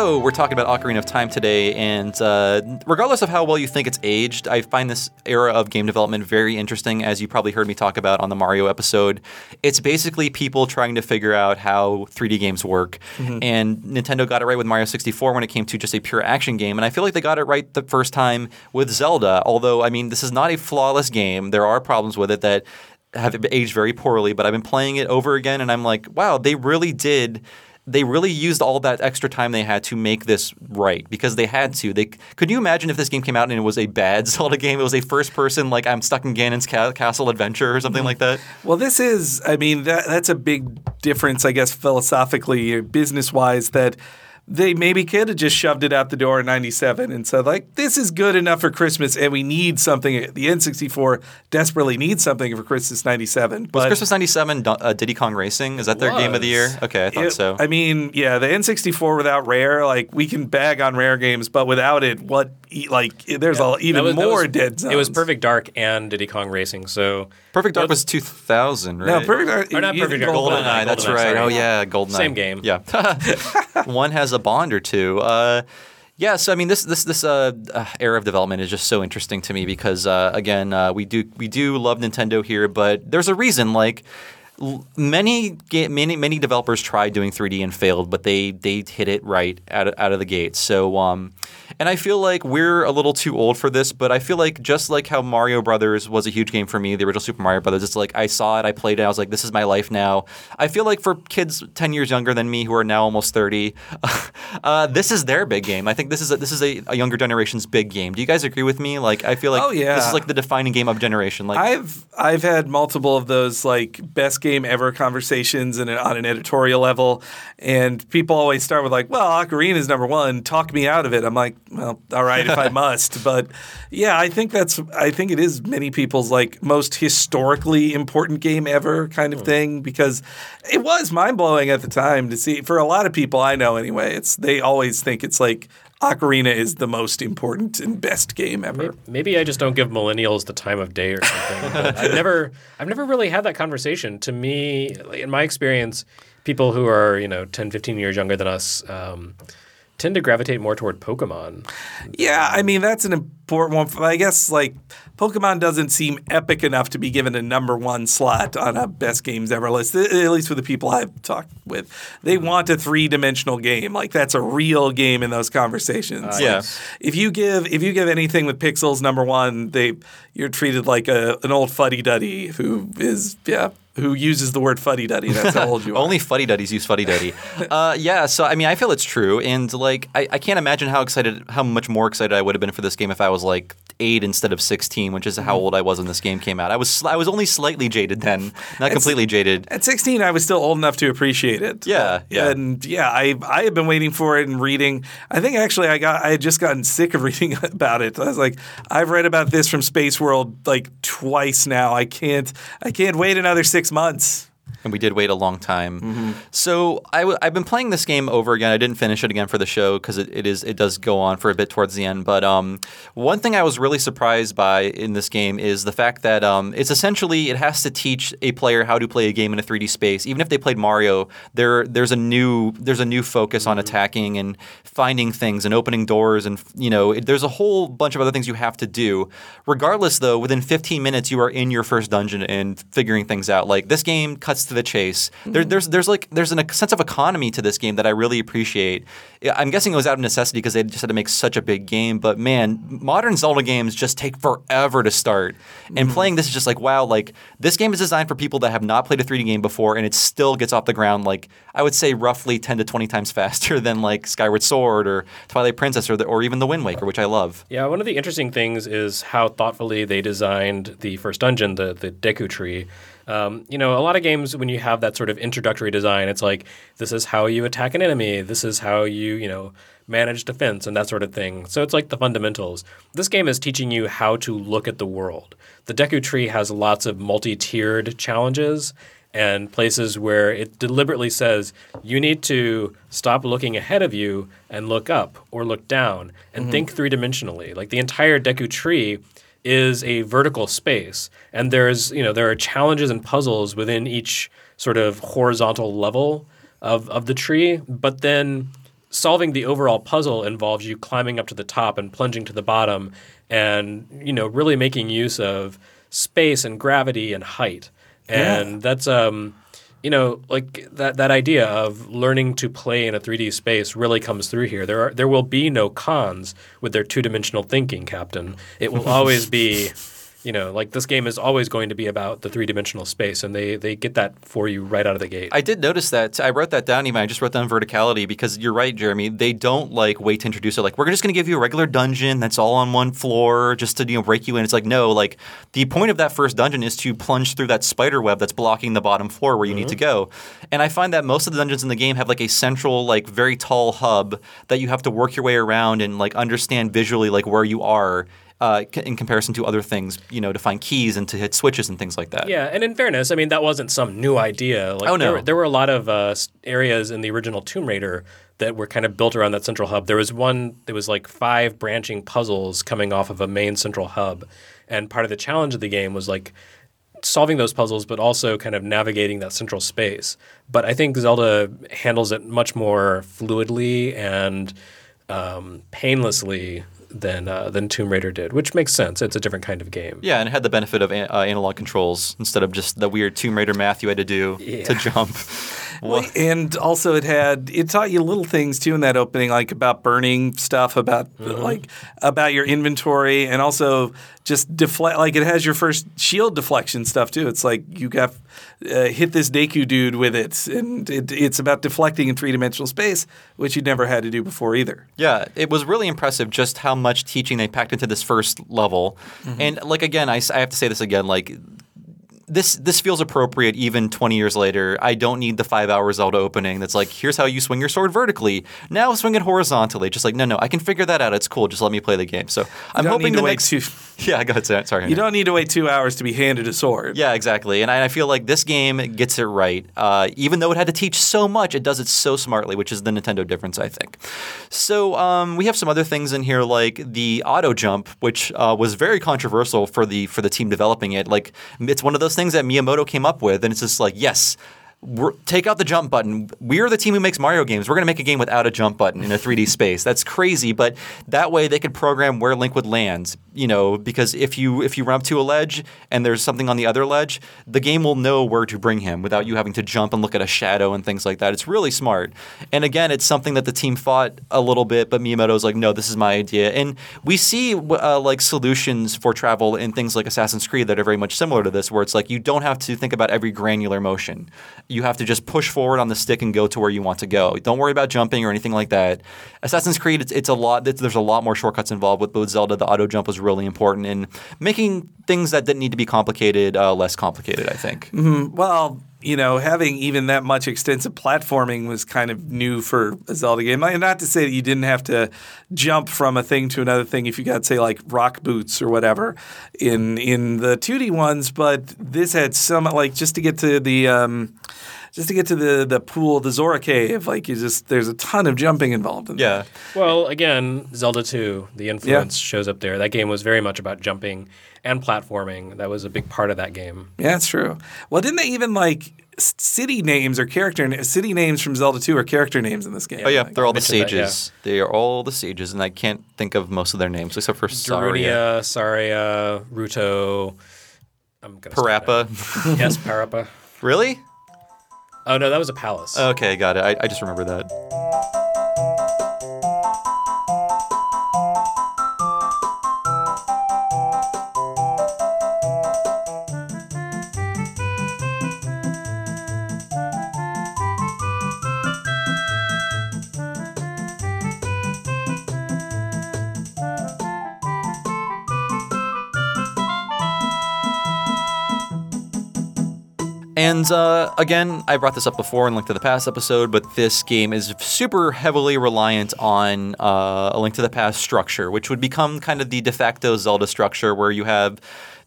So we're talking about Ocarina of Time today, and uh, regardless of how well you think it's aged, I find this era of game development very interesting. As you probably heard me talk about on the Mario episode, it's basically people trying to figure out how 3D games work. And Nintendo got it right with Mario 64 when it came to just a pure action game, and I feel like they got it right the first time with Zelda. Although, I mean, this is not a flawless game. There are problems with it that have aged very poorly, but I've been playing it over again, and I'm like, wow, they really did they really used all that extra time they had to make this right because they had to. They could you imagine if this game came out and it was a bad Zelda game? It was a first person like I'm stuck in Ganon's ca- castle adventure or something like that. Well, this is, I mean, that, that's a big difference, I guess, philosophically, business wise, that they maybe could have just shoved it out the door in 97 and said, like, this is good enough for Christmas and we need something. The N64 desperately needs something for Christmas 97. Was Christmas '97 Do- uh, Diddy Kong Racing? Is that their game of the year? Okay, I thought it- so. I mean, yeah, the N64 without Rare, like, we can bag on Rare games, but without it, what, e- like, there's a, even was- more was- dead zones. It was Perfect Dark and Diddy Kong Racing. So Perfect Dark Well, was 2000, right? No, Perfect Dark. Or not Perfect Dark, Golden Eye. that's GoldenEye, right. sorry. Oh yeah, GoldenEye. Same game. Yeah, one has a bond or two. Uh, yeah, so I mean, this this this uh, uh, era of development is just so interesting to me because uh, again, uh, we do we do love Nintendo here, but there's a reason. Like many many many developers tried doing 3D and failed, but they they hit it right out of, out of the gate. So um, and I feel like we're a little too old for this, but I feel like just like how Mario Brothers was a huge game for me, the original Super Mario Brothers, it's like I saw it, I played it, I was like, this is my life now. I feel like for kids 10 years younger than me who are now almost 30, uh, this is their big game. I think this is a, this is a, a younger generation's big game. Do you guys agree with me? Like, I feel like Oh, yeah. this is like the defining game of generation. Like, I've I've had multiple of those like best game ever conversations and on an editorial level, and people always start with like, "Well, Ocarina is number one. Talk me out of it." I'm like, "Well, all right, if I must." But yeah, I think that's I think it is many people's like most historically important game ever kind of thing because it was mind blowing at the time to see. For a lot of people I know anyway, it's they always think it's like. Ocarina is the most important and best game ever. maybe I just don't give millennials the time of day or something. I've never, I've never really had that conversation. To me, in my experience, people who are you know 10, 15 years younger than us um, tend to gravitate more toward Pokemon. Yeah, I mean that's an important one. I guess like Pokemon doesn't seem epic enough to be given a number one slot on a best games ever list. At least with the people I've talked with, they mm-hmm. want a three dimensional game. Like that's a real game in those conversations. Yeah. Like, if you give if you give anything with pixels number one, they you're treated like a an old fuddy duddy who is yeah who uses the word fuddy duddy. That's how old you are. Only fuddy duddies use fuddy duddy. uh, yeah, so I mean, I feel it's true, and like, I, I can't imagine how excited, how much more excited I would have been for this game if I was like eight instead of sixteen, which is Mm-hmm. how old I was when this game came out. I was, I was only slightly jaded then, not completely jaded. At 16, I was still old enough to appreciate it. Yeah, yeah. And yeah, I I had been waiting for it and reading. I think actually I got I had just gotten sick of reading about it. I was like, I've read about this from Space World like twice now. I can't I can't wait another six months. And we did wait a long time. Mm-hmm. So I w- I've been playing this game over again. I didn't finish it again for the show because it, it is it does go on for a bit towards the end. But um, one thing I was really surprised by in this game is the fact that um, it's essentially it has to teach a player how to play a game in a 3D space. Even if they played Mario, there there's a new there's a new focus on attacking and finding things and opening doors and you know it, there's a whole bunch of other things you have to do. Regardless, though, within 15 minutes you are in your first dungeon and figuring things out. Like this game cuts to the chase. There, mm-hmm. there's there's like there's an, a sense of economy to this game that I really appreciate. I'm guessing it was out of necessity because they just had to make such a big game. But man, modern Zelda games just take forever to start, and mm-hmm. playing this is just like wow, like this game is designed for people that have not played a 3D game before, and it still gets off the ground like I would say roughly 10 to 20 times faster than like Skyward Sword or Twilight Princess or the, or even The Wind Waker, which I love. Yeah, one of the interesting things is how thoughtfully they designed the first dungeon, the the Deku Tree. Um, you know, a lot of games when you have that sort of introductory design, it's like this is how you attack an enemy, this is how you you know manage defense and that sort of thing. So it's like the fundamentals. This game is teaching you how to look at the world. The Deku Tree has lots of multi-tiered challenges and places where it deliberately says you need to stop looking ahead of you and look up or look down and think three dimensionally. Like the entire Deku tree is a vertical space, and there's you know there are challenges and puzzles within each sort of horizontal level of of the tree, but then solving the overall puzzle involves you climbing up to the top and plunging to the bottom and you know really making use of space and gravity and height. And that's um you know like that that idea of learning to play in a 3D space really comes through here. There are there will be no cons with their two-dimensional thinking captain. It will always be you know like this game is always going to be about the three-dimensional space and they they get that for you right out of the gate I did notice that. I wrote that down even. I just wrote down verticality because you're right, Jeremy. They don't like wait to introduce it. Like we're just going to give you a regular dungeon that's all on one floor just to you know break you in. It's like no, like the point of that first dungeon is to plunge through that spider web that's blocking the bottom floor where you need to mm-hmm. go. And I find that most of the dungeons in the game have like a central, like very tall hub that you have to work your way around and like understand visually like where you are. Uh, in comparison to other things, you know, to find keys and to hit switches and things like that. Yeah, and in fairness, I mean that wasn't some new idea. Like, Oh, no. there, were- there were a lot of uh, areas in the original Tomb Raider that were kind of built around that central hub. There was one. There was like five branching puzzles coming off of a main central hub, and part of the challenge of the game was like solving those puzzles, but also kind of navigating that central space. But I think Zelda handles it much more fluidly and um, painlessly than uh, than Tomb Raider did, which makes sense. It's a different kind of game. Yeah, and it had the benefit of an- uh, analog controls instead of just the weird Tomb Raider math you had to do to jump. Well, And also, it had it taught you little things too in that opening, like about burning stuff, about like about your inventory, and also just deflect. Like it has your first shield deflection stuff too. It's like you got uh, hit this Deku dude with it, and it, it's about deflecting in three dimensional space, which you'd never had to do before either. yeah, it was really impressive just how much teaching they packed into this first level. And like again, I have to say this again, like this this feels appropriate even 20 years later. I don't need the five hour Zelda opening that's like, here's how you swing your sword vertically. Now swing it horizontally. Just like, no, no, I can figure that out. It's cool. Just let me play the game. So I'm hoping the next. two- Yeah, go ahead. Sorry. sorry You don't need to wait two hours to be handed a sword. Yeah, exactly. And I, I feel like this game gets it right. Uh, even though it had to teach so much, it does it so smartly, which is the Nintendo difference, I think. So um, we have some other things in here, like the auto jump, which uh, was very controversial for the for the team developing it. Like it's one of those things that Miyamoto came up with, and it's just like, yes. We're, take out the jump button. We are the team who makes Mario games. We're going to make a game without a jump button in a 3D space. That's crazy, but that way they could program where Link would land. You know, because if you if you run up to a ledge and there's something on the other ledge, the game will know where to bring him without you having to jump and look at a shadow and things like that. It's really smart. And again, it's something that the team fought a little bit, but Miyamoto's like, no, this is my idea. And we see uh, like solutions for travel in things like Assassin's Creed that are very much similar to this, where it's like you don't have to think about every granular motion. You have to just push forward on the stick and go to where you want to go. Don't worry about jumping or anything like that. Assassin's Creed, it's, it's a lot. It's, there's a lot more shortcuts involved with, with Zelda. The auto jump was really important in making things that didn't need to be complicated uh, less complicated. I think. Well, you know, having even that much extensive platforming was kind of new for a Zelda game. Like, Not to say that you didn't have to jump from a thing to another thing if you got, say, like rock boots or whatever in in the 2D ones, but this had some like just to get to the um, just to get to the the pool, the Zora cave. Like you just there's a ton of jumping involved in Yeah. Well, again, Zelda 2, the influence shows up there. That game was very much about jumping and platforming. That was a big part of that game. Yeah, that's true. Well, didn't they even like s- city names or character na- city names from Zelda 2 are character names in this game? Oh yeah, Like, they're all the mentioned that, yeah. sages. They are all the sages, and I can't think of most of their names except for Saria, Darunia, Saria, Ruto. I'm gonna stop Parappa. yes, Parappa. really? Oh no, that was a palace. Okay, got it. I, I just remember that. And uh, again, I brought this up before in Link to the Past episode, but this game is super heavily reliant on uh, a Link to the Past structure, which would become kind of the de facto Zelda structure where you have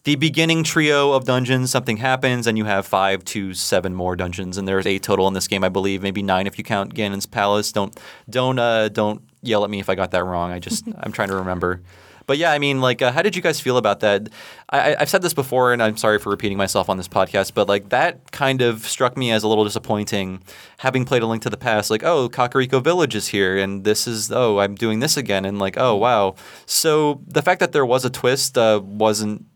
the beginning trio of dungeons, something happens, and you have five to seven more dungeons, and there's eight total in this game, I believe, maybe nine if you count Ganon's Palace. Don't don't uh, don't yell at me if I got that wrong. I just I'm trying to remember. But yeah, I mean, like, uh, how did you guys feel about that? I, I've said this before, and I'm sorry for repeating myself on this podcast, but like that kind of struck me as a little disappointing. Having played A Link to the Past, like, oh, Kakariko Village is here, and this is, oh, I'm doing this again, and like, oh, wow. So the fact that there was a twist uh, wasn't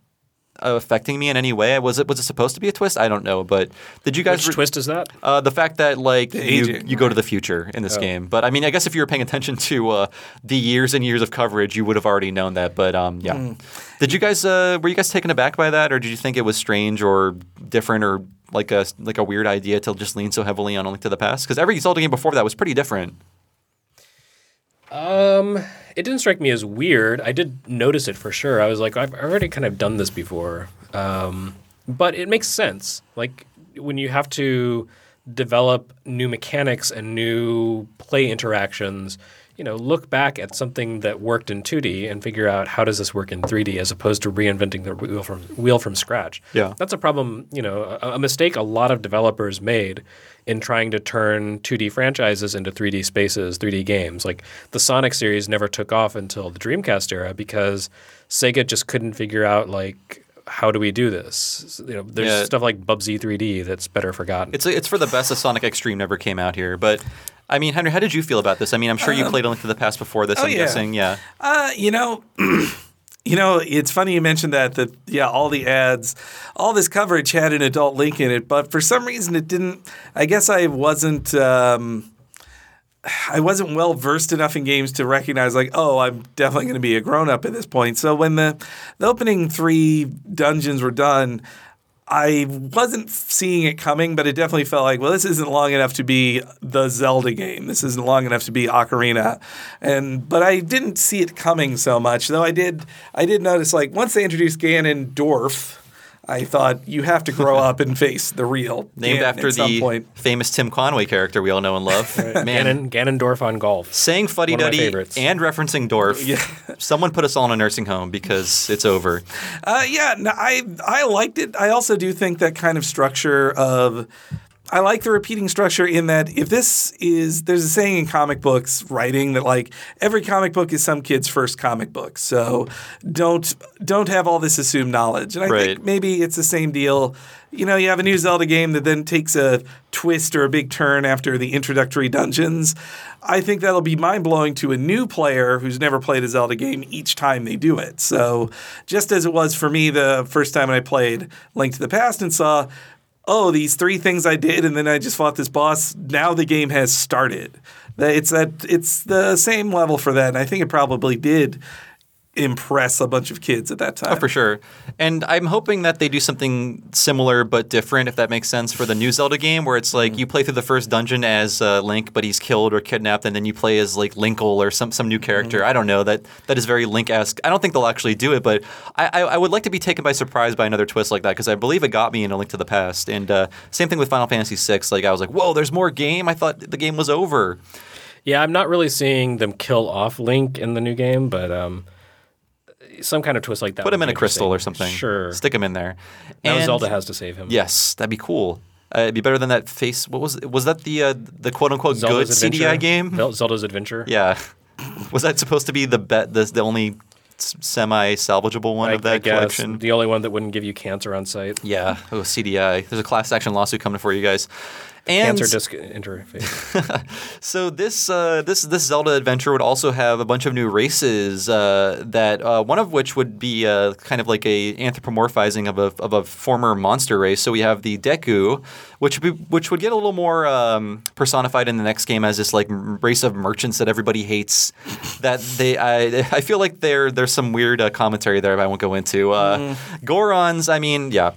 affecting me in any way. Was it was it supposed to be a twist? I don't know, but did you guys Which re- twist is that? uh, the fact that like you, aging, you go to the future in this game, but I mean, I guess if you were paying attention to uh, the years and years of coverage, you would have already known that. But um, yeah, did you guys uh, were you guys taken aback by that, or did you think it was strange or different, or like a like a weird idea to just lean so heavily on A Link to the Past? Because every Zelda game before that was pretty different. Um, it didn't strike me as weird. I did notice it for sure. I was like, I've already kind of done this before. Um, but it makes sense. Like when you have to develop new mechanics and new play interactions, you know, look back at something that worked in 2D and figure out how does this work in 3D as opposed to reinventing the wheel from wheel from scratch. Yeah. That's a problem, you know, a, a mistake a lot of developers made in trying to turn 2D franchises into 3D spaces, 3D games. Like the Sonic series never took off until the Dreamcast era because Sega just couldn't figure out like how do we do this? You know, there's Yeah. stuff like Bubsy 3D that's better forgotten. It's it's for the best that Sonic X-treme never came out here, but. I mean, Henry, how did you feel about this? I mean, I'm sure you played A Link to the Past before this. oh, I'm yeah. guessing, yeah. Uh, you know, you know, it's funny you mentioned that. That yeah, all the ads, all this coverage had an adult link in it, but for some reason it didn't. I guess I wasn't. Um, I wasn't well versed enough in games to recognize like, oh, I'm definitely going to be a grown up at this point. So when the the opening three dungeons were done. I wasn't seeing it coming, but it definitely felt like, well, this isn't long enough to be the Zelda game. This isn't long enough to be Ocarina, and but I didn't see it coming so much. Though I did, I did notice like once they introduced Ganon Ganondorf, I thought you have to grow up and face the real Named Ganon after at some the point. famous Tim Conway character we all know and love. Man, Ganon, Ganondorf on golf. saying fuddy One of my duddy and referencing Dorf. Someone put us all in a nursing home because it's over. Uh, yeah, no, I I liked it. I also do think that kind of structure of I like the repeating structure in that if this is there's a saying in comic books writing that like every comic book is some kid's first comic book. So don't don't have all this assumed knowledge. And I Right. think maybe it's the same deal. You know, you have a new Zelda game that then takes a twist or a big turn after the introductory dungeons. I think that'll be mind blowing to a new player who's never played a Zelda game each time they do it. So, just as it was for me the first time I played Link to the Past and saw, oh, these three things I did, and then I just fought this boss, now the game has started. It's that it's the same level for that, and I think it probably did impress a bunch of kids at that time. Oh, for sure. And I'm hoping that they do something similar but different, if that makes sense, for the new Zelda game, where it's like you play through the first dungeon as uh, Link, but he's killed or kidnapped, and then you play as like Linkle or some some new character. I don't know. That that is very Link-esque. I don't think they'll actually do it, but I, I, I would like to be taken by surprise by another twist like that because I believe it got me in A Link to the Past. And uh, same thing with Final Fantasy VI. Like I was like, whoa, there's more game. I thought the game was over. Yeah, I'm not really seeing them kill off Link in the new game, but um, some kind of twist like that. Put him in a crystal or something. Sure. Stick him in there. now And- Zelda has to save him. Yes, that'd be cool. Uh, it'd be better than that face. What was was that the uh, the quote unquote Zelda's good Adventure. CDI game? Zelda's Adventure. Yeah, was that supposed to be the bet the, the only semi salvageable one I, of that I guess collection? the only one that wouldn't give you cancer on site. Yeah, oh CDI. There's a class action lawsuit coming for you guys. And Cancer disc interface. So this uh, this this Zelda adventure would also have a bunch of new races uh, that uh, one of which would be uh, kind of like a anthropomorphizing of a of a former monster race. So we have the Deku, which would be, which would get a little more um, personified in the next game as this like race of merchants that everybody hates. That they I I feel like there there's some weird uh, commentary there I won't go into. Uh, Gorons, I mean, yeah.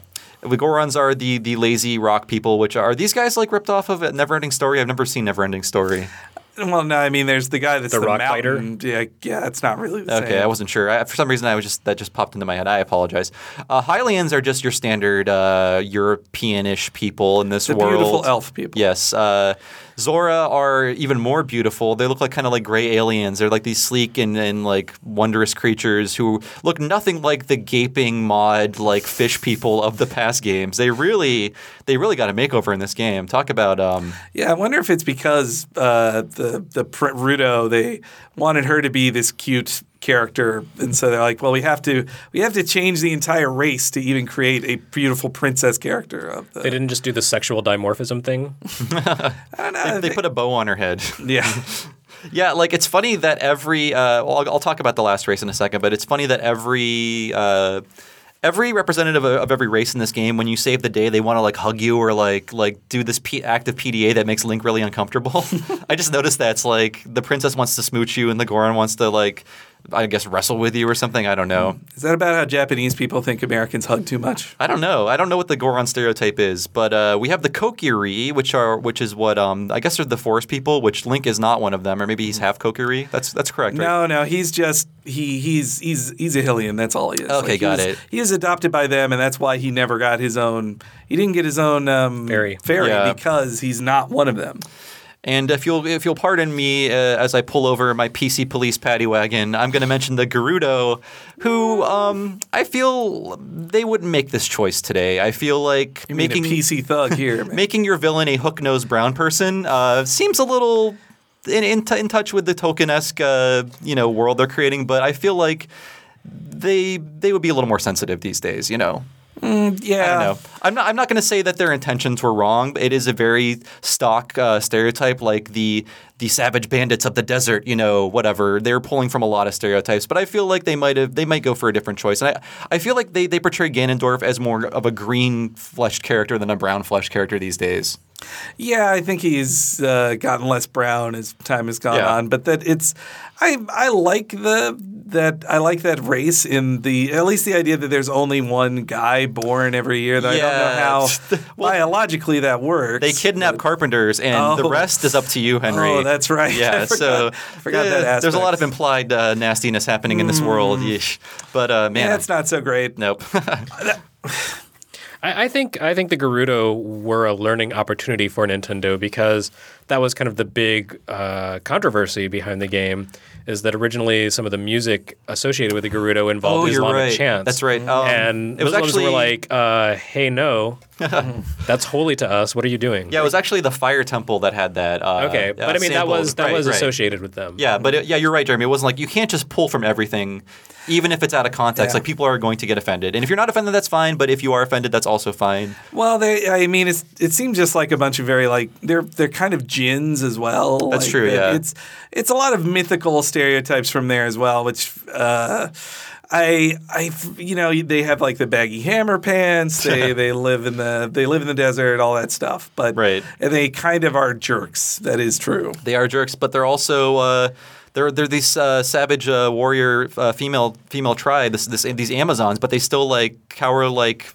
The Gorons are the the lazy rock people, which are these guys like ripped off of a Neverending Story? I've never seen Neverending Story. Well, no, I mean, there's the guy that's The the, rock fighter? Yeah, yeah, it's not really the Okay, same. I wasn't sure. I, for some reason, I was just that just popped into my head. I apologize. Uh, Hylians are just your standard uh, Europeanish people in this The world. beautiful elf people. Yes. Uh, Zora are even more beautiful. They look like kind of like gray aliens. They're like these sleek and, and like wondrous creatures who look nothing like the gaping mod like fish people of the past games. They really they really got a makeover in this game. Talk about um, Yeah, I wonder if it's because uh, the the Ruto they wanted her to be this cute character, and so they're like, well, we have to we have to change the entire race to even create a beautiful princess character of the. they didn't just do the sexual dimorphism thing. I don't know. they put a bow on her head. yeah. Yeah, like it's funny that every. Uh, well, I'll, I'll talk about the last race in a second, but it's funny that every. Uh, Every representative of, of every race in this game, when you save the day, they want to like hug you or like like do this P- act of PDA that makes Link really uncomfortable. I just noticed that it's like the princess wants to smooch you and the Goron wants to like, I guess wrestle with you or something. I don't know. Is that about how Japanese people think Americans hug too much? I don't know. I don't know what the Goron stereotype is, but uh, we have the Kokiri, which are which is what um, I guess they're the forest people, which Link is not one of them, or maybe he's half Kokiri. That's that's correct. right? No, no, he's just he he's he's he's a Hylian. That's all he is. Okay, he got it. He is adopted by them, and that's why he never got his own. He didn't get his own um, Fairy. fairy Yeah. because he's not one of them. And if you'll if you'll pardon me uh, as I pull over my PC police paddy wagon, I'm going to mention the Gerudo, who um, I feel they wouldn't make this choice today. I feel like You making PC thug here? making your villain a hook nosed brown person uh, seems a little in, in, t- in touch with the Tolkienesque uh, you know world they're creating, but I feel like they they would be a little more sensitive these days. You know. Yeah. I. I'm not. I'm not going to say that their intentions were wrong. But it is a very stock uh, stereotype, like the the savage bandits of the desert. You know, whatever. They're pulling from a lot of stereotypes. But I feel like they might have. They might go for a different choice. And I, I feel like they they portray Ganondorf as more of a green fleshed character than a brown fleshed character these days. Yeah, I think he's uh, gotten less brown as time has gone Yeah. on. But that it's, I I like the that I like that race in the at least the idea that there's only one guy born every year. That I don't know how Well, biologically that works. They kidnap carpenters, and the Oh. rest is up to you, Henry. Oh, that's right. Yeah, I so forgot- forgot that yeah, there's a lot of implied uh, nastiness happening in this world. Yeesh. But uh, man, Yeah, not so great. nope. I, I think I think the Gerudo were a learning opportunity for Nintendo because that was kind of the big uh, controversy behind the game. Is that originally some of the music associated with the Gerudo involved Oh, you're Islamic right. chants? That's right. Um, and it was Muslims actually were like, uh, "Hey, no, that's holy to us. What are you doing?" Yeah, it was actually the Fire Temple that had that. Uh, Okay, uh, but I mean that was that Right, was right. associated with them. Yeah, but it, yeah, you're right, Jeremy. It wasn't like you can't just pull from everything, even if it's out of context. Yeah. Like people are going to get offended, and if you're not offended, that's fine. But if you are offended, that's also fine. Well, they I mean it's it seems just like a bunch of very like they're they're kind of jinns as well. That's Like, true, it- yeah. It's it's a lot of mythical stereotypes from there as well, which uh I, I, you know, they have like the baggy hammer pants. They, they live in the, they live in the desert, all that stuff. But Right. and they kind of are jerks. That is true. They are jerks, but they're also uh, they're they're these uh, savage uh, warrior uh, female female tribe. This, this these Amazons, but they still like cower like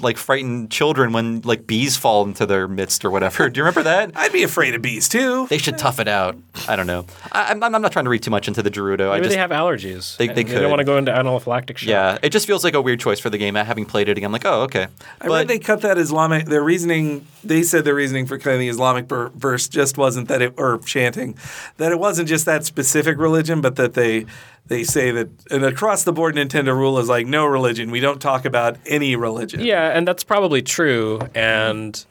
like frightened children when like bees fall into their midst or whatever. Do you remember that? I'd be afraid of bees too. They should tough it out. I don't know. I, I'm, I'm not trying to read too much into the Gerudo. I Maybe just they have allergies. They- they and could. don't want to go into anaphylactic shock. yeah, it just feels like a weird choice for the game. Having played it again, I'm like, oh, okay. I read they cut that Islamic. Their reasoning, they said their reasoning for cutting the Islamic ver- verse just wasn't that it or chanting, that it wasn't just that specific religion, but that they they say that an across the board Nintendo rule is like no religion. We don't talk about any religion. Yeah, and that's probably true. And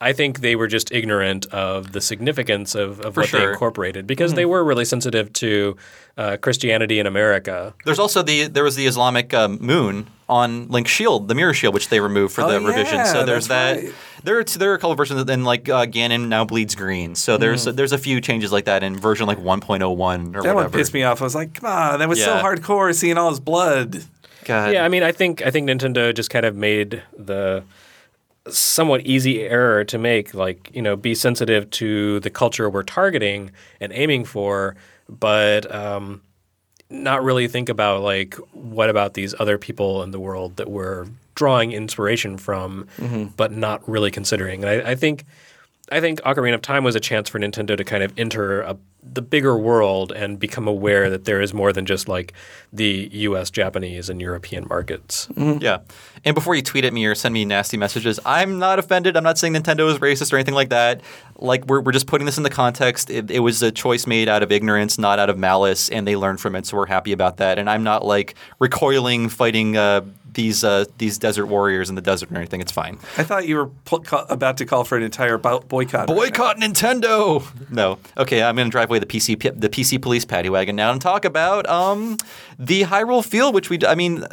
I think they were just ignorant of the significance of, of For what they incorporated because they were really sensitive to uh, Christianity in America. There's also the there was the Islamic um, moon on Link's shield, the mirror shield, which they removed for Oh, the revision. So there's that. right. There are there are a couple of versions, and like uh, Ganon now bleeds green. So there's Mm. there's a few changes like that in version like 1.01 or That whatever. one pissed me off. I was like, come on, that was so hardcore seeing all his blood. God. Yeah, I mean, I think I think Nintendo just kind of made the somewhat easy error to make, like you know, be sensitive to the culture we're targeting and aiming for, but um, not really think about like what about these other people in the world that we're drawing inspiration from, but not really considering. And I, I think. I think Ocarina of Time was a chance for Nintendo to kind of enter a, the bigger world and become aware that there is more than just like the U.S., Japanese, and European markets. Yeah. And before you tweet at me or send me nasty messages, I'm not offended. I'm not saying Nintendo is racist or anything like that. Like, we're, we're just putting this in the context. It, it was a choice made out of ignorance, not out of malice, and they learned from it, so we're happy about that. And I'm not like recoiling, fighting uh, these uh, these desert warriors in the desert or anything. It's fine. I thought you were pl- about to call for an entire bo- boycott. Boycott Nintendo. No. Okay, I'm going to drive away the PC p- the PC police paddy wagon now and talk about um the Hyrule Field, which we I mean,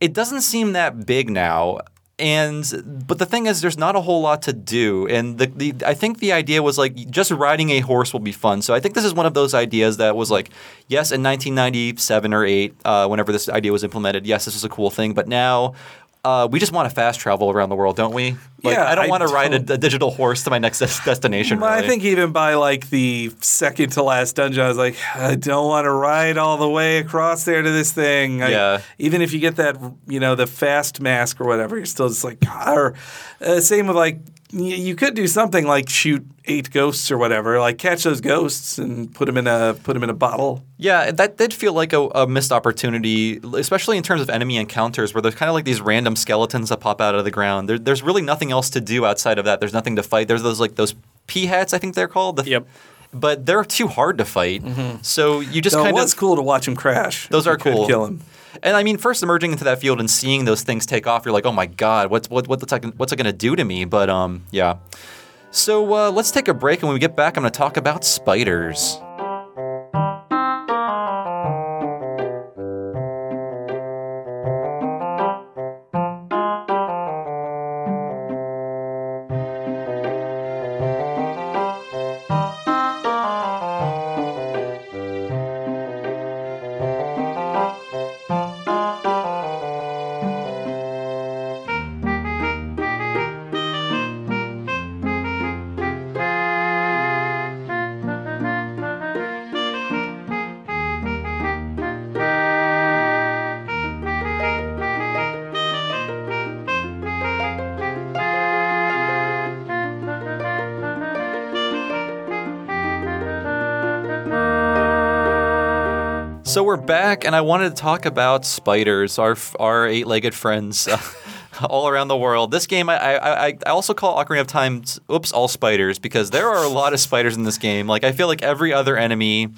it doesn't seem that big now. And but the thing is, there's not a whole lot to do, and the, the I think the idea was like just riding a horse will be fun. So I think this is one of those ideas that was like, yes, in 1997 or eight, uh, whenever this idea was implemented, yes, this is a cool thing. But now, uh, we just want to fast travel around the world, don't we? Like, Yeah, I don't want to ride a, a digital horse to my next des- destination. Well, I think even by like the second to last dungeon, I was like, I don't want to ride all the way across there to this thing. I- Yeah. even if you get that, you know, the fast mask or whatever, you're still just like, or uh, same with like, you could do something like shoot eight ghosts or whatever, like catch those ghosts and put them in a put them in a bottle. Yeah, that did feel like a, a missed opportunity, especially in terms of enemy encounters, where there's kind of like these random skeletons that pop out of the ground. There, there's really nothing else to do outside of that. There's nothing to fight. There's those like those Peahats, I think they're called. The- Yep. But they're too hard to fight. Mm-hmm. So you just So it kind was of cool to watch him crash. those are cool. Kill him. And I mean, first emerging into that field and seeing those things take off, you're like, oh my god, what's what, what's it, what's it to do to me? But um, yeah. So uh, let's take a break, and when we get back, I'm to talk about spiders. We're back, and I wanted to talk about spiders, our our eight-legged friends, uh, all around the world. This game, I, I I also call Ocarina of Time, oops, all spiders because there are a lot of spiders in this game. Like I feel like every other enemy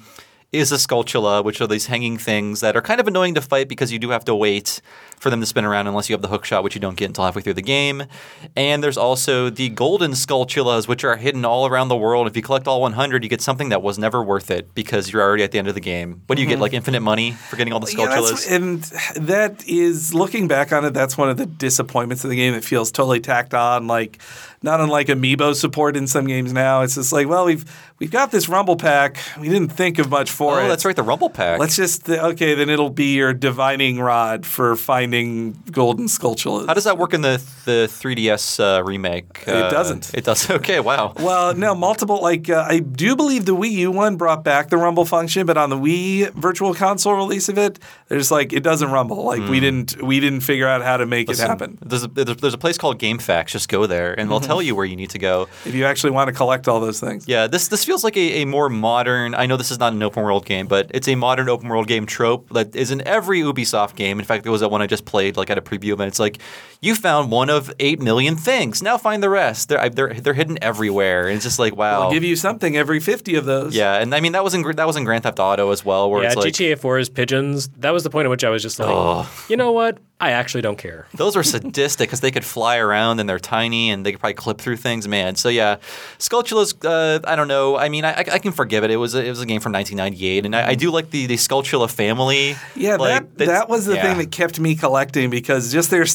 is a Skulltula, which are these hanging things that are kind of annoying to fight because you do have to wait for them to spin around unless you have the hook shot, which you don't get until halfway through the game. And there's also the golden Skulltulas, which are hidden all around the world. If you collect all 100, you get something that was never worth it because you're already at the end of the game. What do you get, mm-hmm. like infinite money for getting all the Yeah, and that is looking back on it. That's one of the disappointments of the game. It feels totally tacked on, like not unlike amiibo support in some games now. It's just like, well, we've we've got this Rumble Pack. We didn't think of much for it. oh, that's right, the Rumble Pack. Let's just okay, then it'll be your divining rod for finding golden Skulltulas. How does that work in the the 3DS uh, remake? It Uh, doesn't. It does. Okay, wow. Well, no, multiple. Like uh, I do believe the Wii U one brought back the rumble function, but on the Wii Virtual Console release of it, there's like it doesn't rumble. Like we didn't we didn't figure out how to make it happen. There's a, there's there's a place called GameFAQs. Just go there, and they'll tell you where you need to go. If you actually want to collect all those things. Yeah, this this feels like a, a more modern. I know this is not an open world game, but it's a modern open world game trope that is in every Ubisoft game. In fact, there was that one I just played, like at a preview event. It's like you found one of eight million things. Now find the rest. They're they're they're hidden everywhere. And it's just like wow. I'll give you something every fifty of those. yeah, and I mean that was in that was in Grand Theft Auto as well, where Yeah, it's like GTA 4's pigeons. That was the point at which I was just like, Ugh. you know what? I actually don't care. Those are sadistic because they could fly around and they're tiny and they could probably clip through things, man. So yeah, Skulltula's. Uh, I don't know. I mean, I, I can forgive it. It was a, it was a game from 1998, and I, I do like the the Skulltula family. Yeah, like, that that was the yeah. thing that kept me collecting because just their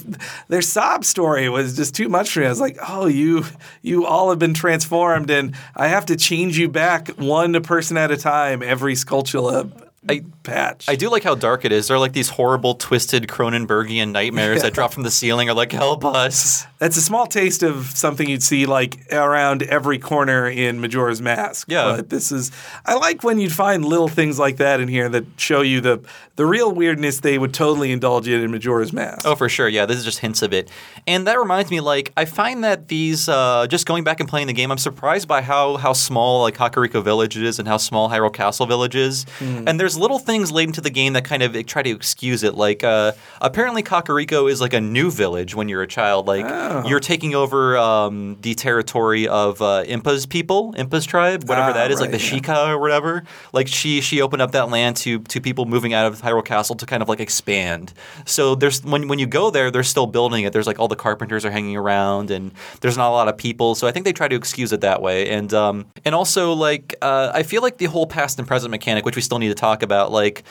their sob story was just too much for me. I was like, oh, you you all have been transformed, and I have to change you back one person at a time every Skulltula I- patch. I do like how dark it is. They're like these horrible, twisted Cronenbergian nightmares that drop from the ceiling. Are like, help us. That's a small taste of something you'd see like around every corner in Majora's Mask. Yeah. But this is I like when you'd find little things like that in here that show you the the real weirdness they would totally indulge in in Majora's Mask. Oh, for sure. Yeah, this is just hints of it. And that reminds me, like, I find that these, uh, just going back and playing the game, I'm surprised by how how small, like, Kakariko Village is and how small Hyrule Castle Village is. And there's little things laid into the game that kind of try to excuse it. Like, uh, apparently Kakariko is like a new village when you're a child. Like, you're taking over um, the territory of uh, Impa's people, Impa's tribe, whatever Ah, that is, like the right, yeah. Sheikah or whatever. Like, she she opened up that land to to people moving out of Hyrule Castle to kind of like expand. So there's when when you go there, they're still building it. There's like all the carpenters are hanging around, and there's not a lot of people. So I think they try to excuse it that way. And um, and also like uh, I feel like the whole past and present mechanic, which we still need to talk about, like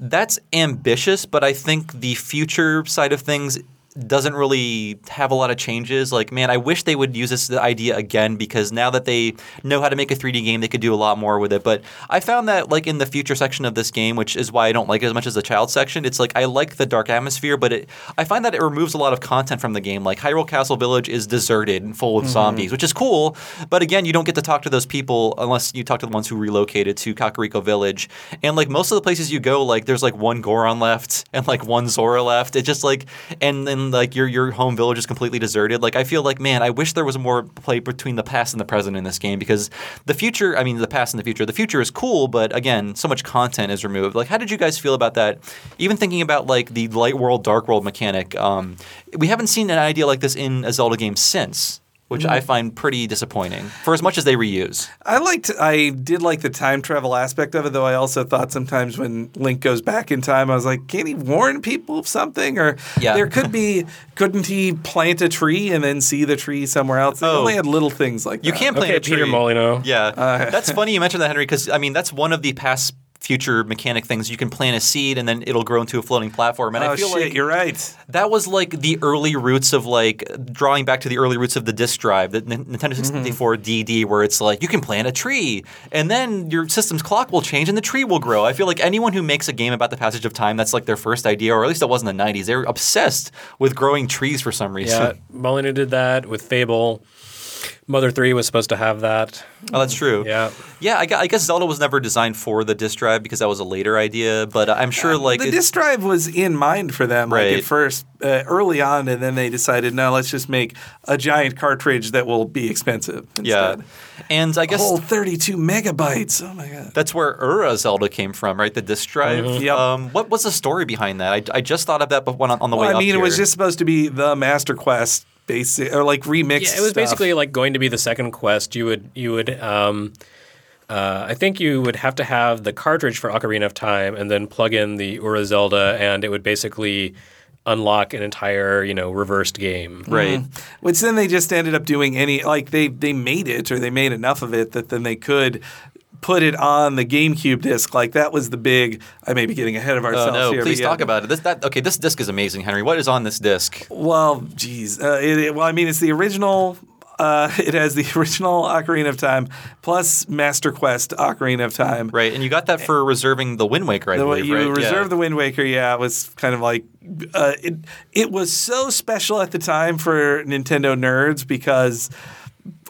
that's ambitious, but I think the future side of things doesn't really have a lot of changes. Like, man, I wish they would use this idea again because now that they know how to make a 3D game, they could do a lot more with it. But I found that, like, in the future section of this game, which is why I don't like it as much as the child section, it's like I like the dark atmosphere, but it, I find that it removes a lot of content from the game. Like, Hyrule Castle Village is deserted and full of mm-hmm. zombies, which is cool. But again, you don't get to talk to those people unless you talk to the ones who relocated to Kakariko Village. And, like, most of the places you go, like, there's like one Goron left and like one Zora left. It's just like, and then like your your home village is completely deserted. Like I feel like man, I wish there was more play between the past and the present in this game because the future, I mean the past and the future. The future is cool, but again, so much content is removed. Like how did you guys feel about that? Even thinking about like the light world dark world mechanic, um, we haven't seen an idea like this in a Zelda game since. Which I find pretty disappointing for as much as they reuse. I liked I did like the time travel aspect of it, though I also thought sometimes when Link goes back in time, I was like, can he warn people of something? Or Yeah. there could be couldn't he plant a tree and then see the tree somewhere else? They Oh. only had little things like You that. can't plant Okay, a tree. Peter Molyneux. Yeah, Uh, that's funny you mentioned that, Henry, because I mean that's one of the past future mechanic things. You can plant a seed and then it'll grow into a floating platform. And Oh I feel shit, like you're right. that was like the early roots of like drawing back to the early roots of the disk drive, the Nintendo mm-hmm. 64 DD, where it's like you can plant a tree and then your system's clock will change and the tree will grow. I feel like anyone who makes a game about the passage of time, that's like their first idea, or at least that was in the 90s. They were obsessed with growing trees for some reason. Yeah, Molyneux did that with Fable. Mother 3 was supposed to have that. Oh, that's true. Yeah. Yeah, I I guess Zelda was never designed for the disk drive because that was a later idea, but I'm sure like the it- disk drive was in mind for them like Right. at first uh, early on and then they decided no let's just make a giant cartridge that will be expensive yeah, and I guess whole 32 megabytes oh my god that's where Ura Zelda came from, right? The disk drive. Yep. Um, what was the story behind that? I, I just thought of that, but when on, on the way well, up I mean it was just supposed to be the Master Quest basic or like remix Yeah, it was stuff. basically like going to be the second quest. You would you would um, uh, I think you would have to have the cartridge for Ocarina of Time and then plug in the Ura Zelda, and it would basically unlock an entire you know reversed game. right. Which then they just ended up doing any like they they made it or they made enough of it that then they could put it on the GameCube disc. Like that was the big. I may be getting ahead of Oh ourselves no! here. Please yeah. talk about it. This that okay? This disc is amazing, Henry. What is on this disc? Well, geez. Uh, it, it- well, I mean, it's the original. Uh, it has the original Ocarina of Time plus Master Quest Ocarina of Time. Right, and you got that for reserving the Wind Waker, I The, believe. you right? reserve yeah. the Wind Waker, yeah, it was kind of like uh, it. It was so special at the time for Nintendo nerds because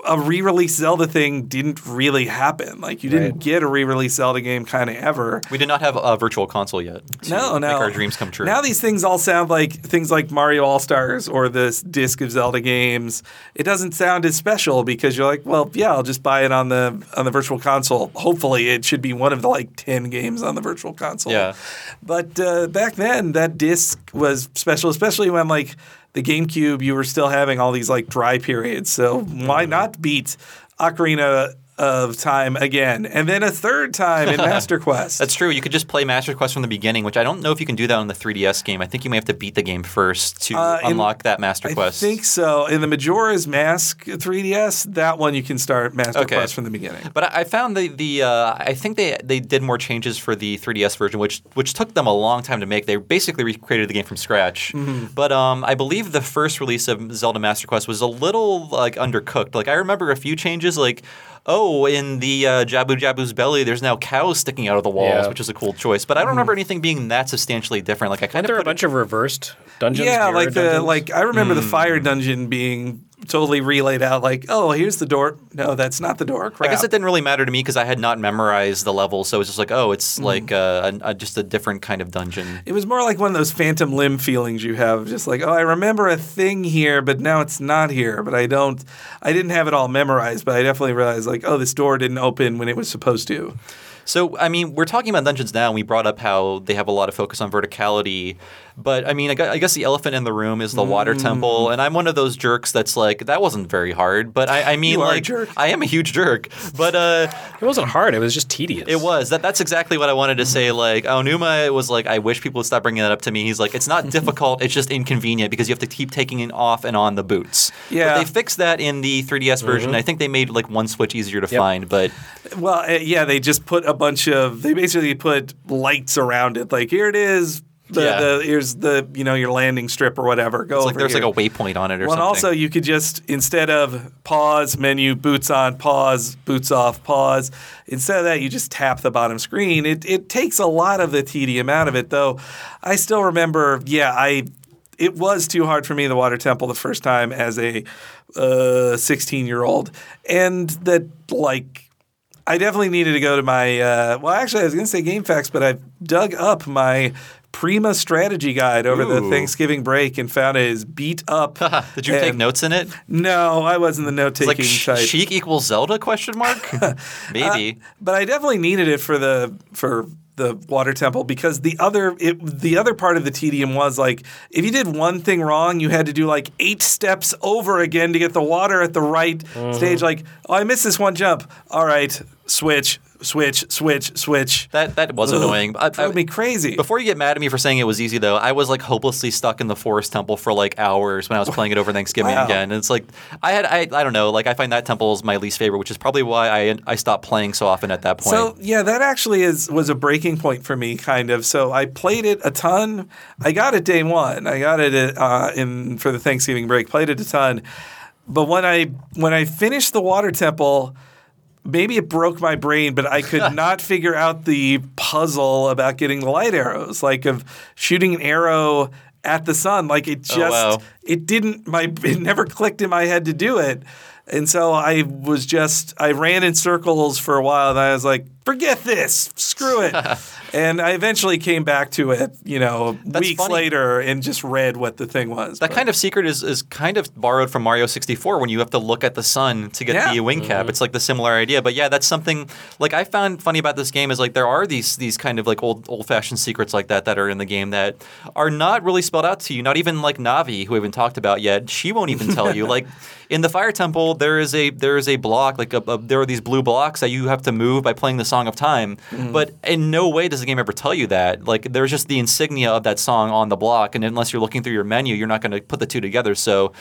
a re-release Zelda thing didn't really happen. Like you didn't get a re-release Zelda game kind of ever. We did not have a virtual console yet. to No, no. make our dreams come true. Now these things all sound like things like Mario All Stars or this disc of Zelda games. It doesn't sound as special because you're like, well, yeah, I'll just buy it on the on the virtual console. Hopefully, it should be one of the like ten games on the virtual console. Yeah. But uh, back then, that disc was special, especially when like the GameCube, you were still having all these like dry periods. So why not beat Ocarina? Of time again, and then a third time in Master Quest. That's true. You could just play Master Quest from the beginning, which I don't know if you can do that on the 3DS game. I think you may have to beat the game first to Uh, in- unlock that Master I Quest. I think so. In the Majora's Mask 3DS, that one you can start Master Okay. Quest from the beginning. But I I found the the uh, I think they they did more changes for the 3DS version, which which took them a long time to make. They basically recreated the game from scratch. Mm-hmm. But um, I believe the first release of Zelda Master Quest was a little like undercooked. Like I remember a few changes, like oh, in the uh, Jabu Jabu's belly, there's now cows sticking out of the walls, Yeah. which is a cool choice. But I don't remember anything being that substantially different. Like I kind Aren't there of a bunch of reversed dungeons? yeah, mirror like the dungeons? like I remember Hmm. the fire dungeon being totally relayed out. Like, oh, here's the door. No, that's not the door. I guess it didn't really matter to me because I had not memorized the level, so it was just like, oh, it's Mm-hmm. like uh, a, a, just a different kind of dungeon. It was more like one of those phantom limb feelings you have, just like, oh, I remember a thing here, but now it's not here. But I don't, I didn't have it all memorized, but I definitely realized, like, oh, this door didn't open when it was supposed to. So, I mean, we're talking about dungeons now, and we brought up how they have a lot of focus on verticality. But, I mean, I guess the elephant in the room is the Mm. water temple, and I'm one of those jerks that's like, that wasn't very hard. But I, I mean, You are a like. I am a huge jerk. But uh, it wasn't hard. It was just tedious. it was. That, that's exactly what I wanted to Mm-hmm. say. Like, Aonuma was like, I wish people would stop bringing that up to me. He's like, it's not difficult, it's just inconvenient because you have to keep taking it off and on the boots. Yeah. But they fixed that in the 3DS version. I think they made like one switch easier to find, but. Well, uh, yeah, they just put a bunch of, they basically put lights around it. Like, here it is. The, Yeah. the here's the you know your landing strip or whatever. Go It's like over there's here. like a waypoint on it or Well, and something. also you could just instead of pause menu boots on pause boots off pause instead of that you just tap the bottom screen. It it takes a lot of the tedium out of it though. I still remember, yeah, I it was too hard for me the water temple the first time as a uh, 16 year old, and that like. I definitely needed to go to my. Uh, well, actually, I was going to say GameFAQs, but I dug up my Prima strategy guide over the Thanksgiving break and found it is beat up. Did you take notes in it? No, I wasn't the note It's like taking sh- type. Sheik equals Zelda? Question mark? Maybe. but I definitely needed it for the for the water temple because the other it, the other part of the tedium was like if you did one thing wrong, you had to do like eight steps over again to get the water at the right Mm-hmm. stage. Like, oh, I missed this one jump. All right, switch, switch, switch, switch. that that was annoying. I, That would be crazy. before you get mad at me for saying it was easy, though, I was like hopelessly stuck in the forest temple for like hours when I was playing it over Thanksgiving Wow. again. And it's like I had I, I don't know, like I find that temple is my least favorite, which is probably why I I stopped playing so often at that point. So yeah, that actually is was a breaking point for me, kind of. So I played it a ton. I got it day one. I got it uh, in for the Thanksgiving break. Played it a ton, but when I when I finished the water temple, maybe it broke my brain, but I could not figure out the puzzle about getting the light arrows, like of shooting an arrow at the sun. Like it just Oh, wow. it didn't my it never clicked in my head to do it. And so I was just I ran in circles for a while and I was like, forget this, screw it. and I eventually came back to it, you know, That's weeks funny. later and just read what the thing was. that kind of secret is, is kind of borrowed from Mario 64 when you have to look at the sun to get Yeah. the wing cap. It's like the similar idea. But yeah, that's something like I found funny about this game is like there are these these kind of like old old fashioned secrets like that that are in the game that are not really spelled out to you. Not even like Navi, who we haven't talked about yet. She won't even tell you. Like in the Fire Temple, there is a there is a block like a, a- there are these blue blocks that you have to move by playing the Song of Time. Mm-hmm. But in no way does the game ever tell you that. Like there's just the insignia of that song on the block, and unless you're looking through your menu, you're not going to put the two together. So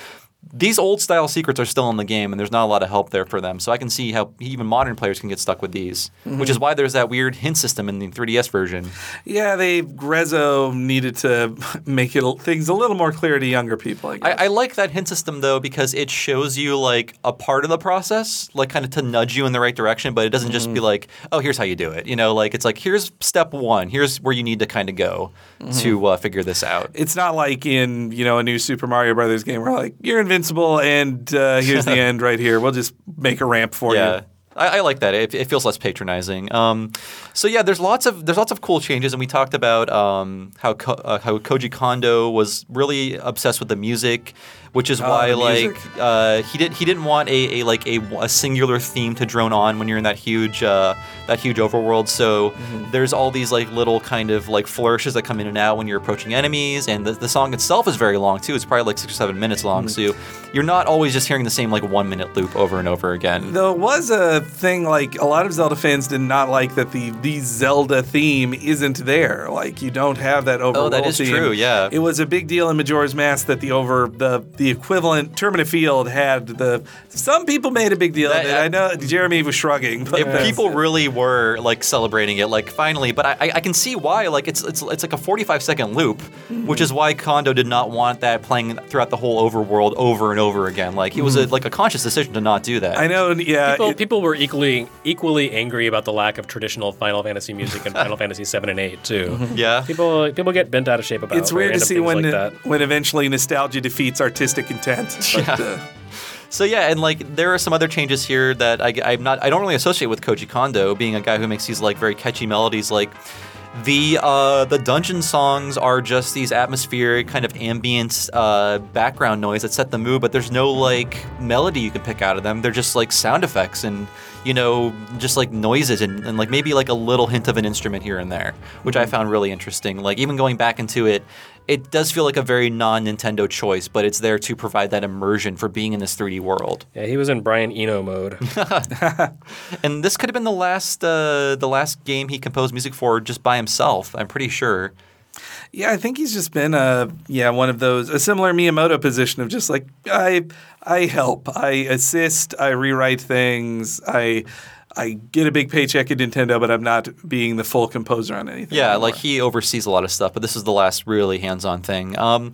these old style secrets are still in the game, and there's not a lot of help there for them. So I can see how even modern players can get stuck with these, which is mm-hmm. why there's that weird hint system in the 3DS version. yeah, they Grezzo needed to make it things a little more clear to younger people. I guess. I, I like that hint system though because it shows you like a part of the process, like kind of to nudge you in the right direction, but it doesn't just be mm-hmm. like, oh, here's how you do it. You know, like it's like here's step one, here's where you need to kind of go mm-hmm. to uh, figure this out. it's not like in you know a new Super Mario Brothers game where like you're invincible and uh, here's the end right here. We'll just make a ramp for yeah. you. I, I like that. It, it feels less patronizing. Um, so yeah, there's lots of there's lots of cool changes, and we talked about um, how Ko- uh, how Koji Kondo was really obsessed with the music. Which is Oh, why like uh, he didn't he didn't want a, a like a, a singular theme to drone on when you're in that huge uh, that huge overworld. So Mm-hmm. there's all these like little kind of like flourishes that come in and out when you're approaching enemies, and the, the song itself is very long too. It's probably like six or seven minutes long, Mm-hmm. so you're not always just hearing the same like one minute loop over and over again. Though it was a thing like a lot of Zelda fans did not like that the the Zelda theme isn't there. Like you don't have that overworld Oh, that is theme. true, yeah. it was a big deal in Majora's Mask that the over the the equivalent Termina Field had the. Some people made a big deal of it. Uh, I know Jeremy was shrugging, but If that's- people really were like celebrating it, like finally, but I, I- I can see why. Like it's it's it's like a 45 second loop, mm-hmm. which is why Kondo did not want that playing throughout the whole overworld over and over again. Like it was a, mm-hmm. like a conscious decision to not do that. I know, yeah. People, it- people were equally equally angry about the lack of traditional Final Fantasy music in Final Fantasy seven and eight too. Mm-hmm. Yeah. People people get bent out of shape about. It. It's weird to see when like that. when eventually nostalgia defeats artistic intent. But, uh, So yeah, and like there are some other changes here that I, I'm not I don't really associate with Koji Kondo, being a guy who makes these like very catchy melodies. Like the uh, the dungeon songs are just these atmospheric kind of ambient uh, background noise that set the mood, but there's no like melody you can pick out of them. They're just like sound effects and you know just like noises and, and like maybe like a little hint of an instrument here and there, which I found really interesting. Like even going back into it, it does feel like a very non-Nintendo choice, but it's there to provide that immersion for being in this 3D world. Yeah, he was in Brian Eno mode. And this could have been the last uh, the last game he composed music for just by himself. I'm pretty sure. Yeah, I think he's just been a yeah one of those a similar Miyamoto position of just like I I help, I assist, I rewrite things, I I get a big paycheck at Nintendo, but I'm not being the full composer on anything. Yeah, anymore. like he oversees a lot of stuff, but this is the last really hands-on thing. Um,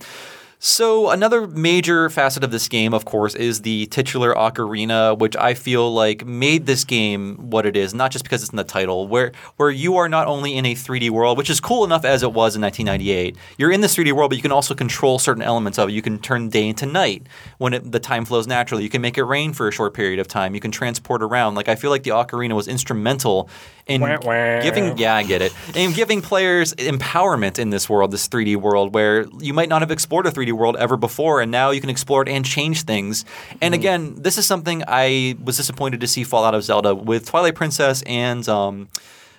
so another major facet of this game, of course, is the titular ocarina, which I feel like made this game what it is, not just because it's in the title, where where you are not only in a 3D world, which is cool enough as it was in 1998. You're in this 3D world, but you can also control certain elements of it. You can turn day into night when it, the time flows naturally. You can make it rain for a short period of time. You can transport around. Like I feel like the ocarina was instrumental in Wah, wah. giving yeah, I get it. And giving players empowerment in this world, this 3D world, where you might not have explored a 3D world ever before, and now you can explore it and change things. And again, this is something I was disappointed to see fall out of Zelda with Twilight Princess and. Um,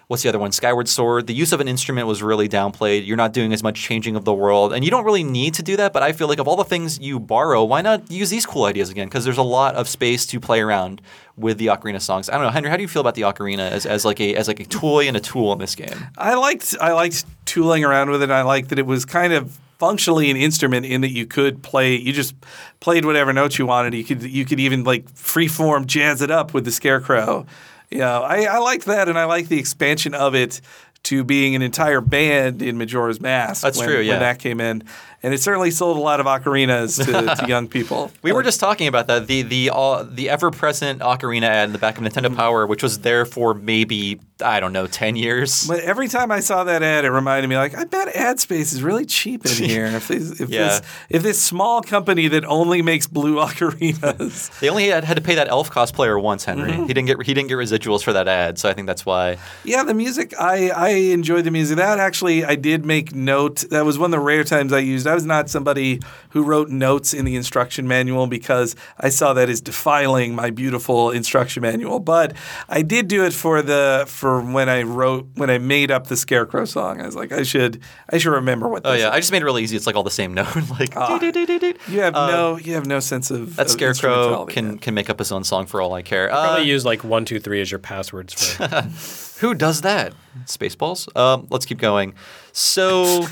What's the other one? Skyward Sword. The use of an instrument was really downplayed. You're not doing as much changing of the world, and you don't really need to do that. But I feel like of all the things you borrow, why not use these cool ideas again? Because there's a lot of space to play around with the ocarina songs. I don't know, Henry. How do you feel about the ocarina as, as like a as like a toy and a tool in this game? I liked I liked tooling around with it. I liked that it was kind of functionally an instrument in that you could play you just played whatever notes you wanted. You could you could even like freeform jazz it up with the scarecrow. Know, I, I liked that and I like the expansion of it to being an entire band in Majora's Mask. That's when, true, yeah. When that came in. And it certainly sold a lot of ocarinas to, to young people. We were just talking about that the the uh, the ever present ocarina ad in the back of Nintendo Power, which was there for maybe I don't know ten years. But every time I saw that ad, it reminded me like I bet ad space is really cheap in here. If this, if, Yeah. this, if this small company that only makes blue ocarinas, They only had, had to pay that elf cosplayer once, Henry. Mm-hmm. He didn't get he didn't get residuals for that ad, so I think that's why. yeah, the music I I enjoyed the music. That actually I did make note. That was one of the rare times I used. I was not somebody who wrote notes in the instruction manual because I saw that as defiling my beautiful instruction manual. But I did do it for the for when I wrote when I made up the Scarecrow song. I was like I should I should remember what. Oh yeah, is. I just made it really easy. It's like all the same note, like. Ah. You have no, you have no sense of That of scarecrow instrumentality. can can make up his own song for all I care. Probably Uh, use like one two three as your passwords for. who does that? Spaceballs. Um, let's keep going. So.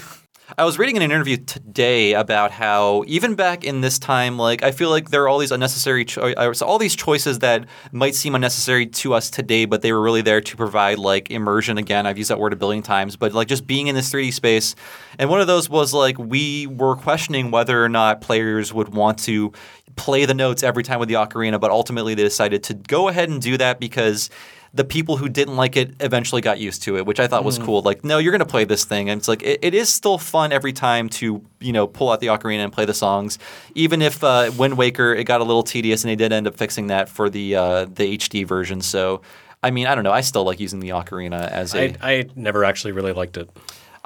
I was reading in an interview today about how even back in this time, like I feel like there are all these unnecessary, cho- uh, all these choices that might seem unnecessary to us today, but they were really there to provide like immersion. Again, I've used that word a billion times, but like just being in this 3D space, and one of those was like we were questioning whether or not players would want to play the notes every time with the ocarina, but ultimately they decided to go ahead and do that because the people who didn't like it eventually got used to it, which I thought was cool. Like, no, you're going to play this thing, and it's like it, it is still fun every time to you know pull out the ocarina and play the songs. Even if uh, Wind Waker it got a little tedious, and they did end up fixing that for the uh, the HD version. So, I mean, I don't know. I still like using the ocarina as a. I, I never actually really liked it.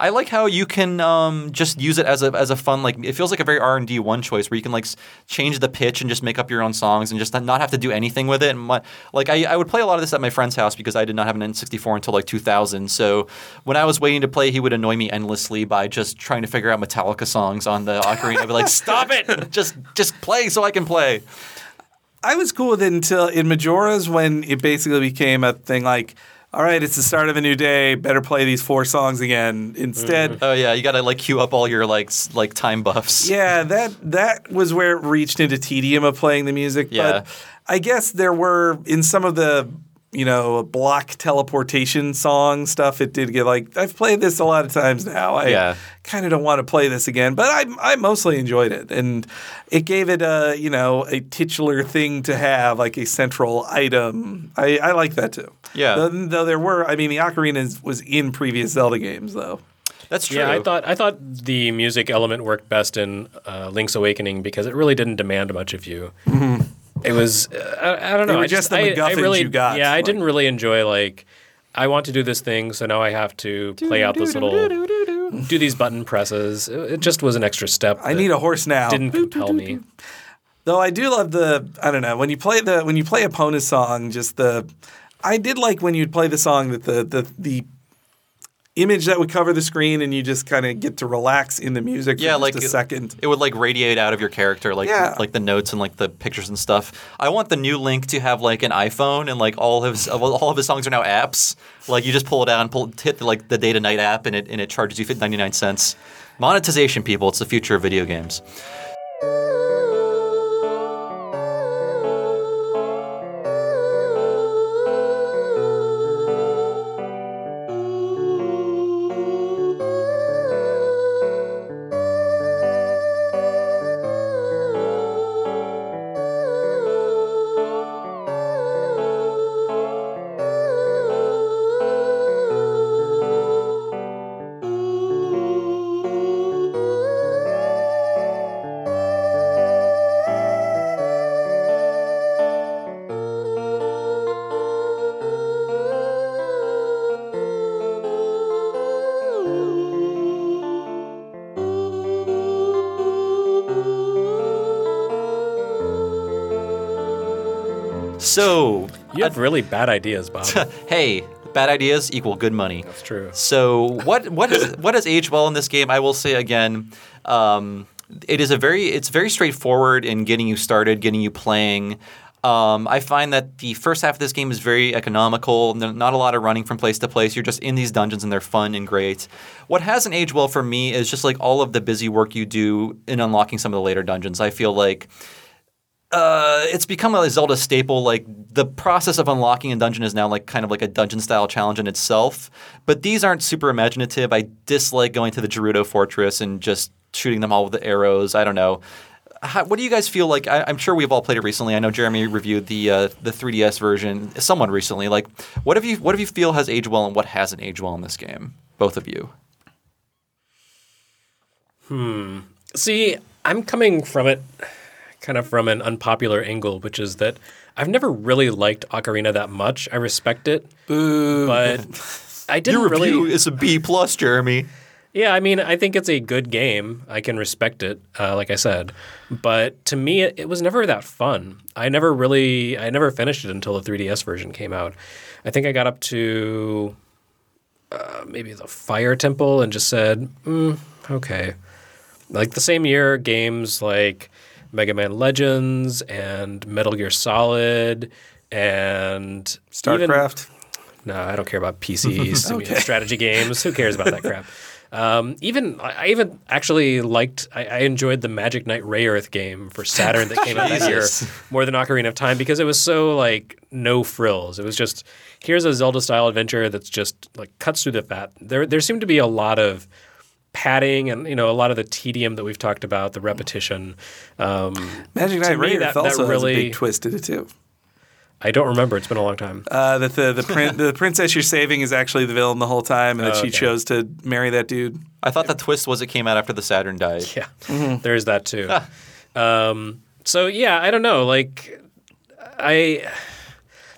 I like how you can um, just use it as a as a fun like it feels like a very R and D one choice where you can like change the pitch and just make up your own songs and just not have to do anything with it. And my, like I, I would play a lot of this at my friend's house because I did not have an N64 until like 2000. So when I was waiting to play, he would annoy me endlessly by just trying to figure out Metallica songs on the ocarina. I'd be like, "Stop it! Just just play so I can play." I was cool with it until in Majora's when it basically became a thing like, all right, it's the start of a new day. Better play these four songs again. Instead, mm-hmm. Oh yeah, you got to like queue up all your like s- like time buffs. yeah, that that was where it reached into tedium of playing the music. Yeah. But I guess there were in some of the you know block teleportation song stuff. It did get like I've played this a lot of times now. I Yeah. kind of don't want to play this again, but I I mostly enjoyed it, and it gave it a you know a titular thing to have like a central item. I I like that too. Yeah. Though, though there were, I mean, the ocarina is, was in previous Zelda games though. That's true. Yeah, I thought I thought the music element worked best in uh, Link's Awakening because it really didn't demand much of you. It was uh, I, I don't know. I just the I, I MacGuffins really, you got, Yeah, I like- didn't really enjoy like I want to do this thing, so now I have to play out this little do these button presses. It, it just was an extra step. I need a horse now. didn't compel me. Though I do love the I don't know when you play the when you play Epona song, just the I did like when you'd play the song that the the the image that would cover the screen and you just kind of get to relax in the music for yeah, just like a it- second. It would like radiate out of your character, like Yeah. like the notes and like the pictures and stuff. I want the new Link to have like an iPhone and like all of his all of his songs are now apps. Like you just pull it out and pull hit the, like the day to night app and it and it charges you ninety nine cents. Monetization, people, it's the future of video games. You have really bad ideas, Bob. hey, bad ideas equal good money. That's true. So what what what has aged well in this game? I will say again, um, it is a very it's very straightforward in getting you started, getting you playing. Um, I find that the first half of this game is very economical. Not a lot of running from place to place. You're just in these dungeons and they're fun and great. What hasn't aged well for me is just like all of the busy work you do in unlocking some of the later dungeons. I feel like uh, it's become a Zelda staple. Like the process of unlocking a dungeon is now like kind of like a dungeon style challenge in itself. But these aren't super imaginative. I dislike going to the Gerudo Fortress and just shooting them all with the arrows. I don't know. How, what do you guys feel like? I, I'm sure we've all played it recently. I know Jeremy reviewed the uh, the 3DS version somewhat recently. Like, what have you what have you feel has aged well and what hasn't aged well in this game? Both of you. Hmm. See, I'm coming from it kind of from an unpopular angle, which is that I've never really liked Ocarina that much. I respect it, but I didn't Your review really. is a B plus, Jeremy. Yeah, I mean, I think it's a good game. I can respect it, uh, like I said. But to me, it, it was never that fun. I never really, I never finished it until the 3DS version came out. I think I got up to uh, maybe the Fire Temple and just said, mm, okay. Like the same year, games like Mega Man Legends and Metal Gear Solid and even- StarCraft. no, I don't care about PC simu- strategy games. Who cares about that crap? Um, even I I even actually liked. I, I enjoyed the Magic Knight Rayearth game for Saturn that came out that year more than Ocarina of Time because it was so like no frills. It was just here's a Zelda style adventure that's just like cuts through the fat. There there seemed to be a lot of padding and you know a lot of the tedium that we've talked about, the repetition. Um, Magic to Knight me, that- Earth that also has a really- big twist to it too. I don't remember. It's been a long time. Uh, that the the, prin- the princess you're saving is actually the villain the whole time, and that Oh, she okay. chose to marry that dude. I thought the twist was it came out after the Saturn died. Yeah, there's that too. um, so yeah, I don't know. Like, I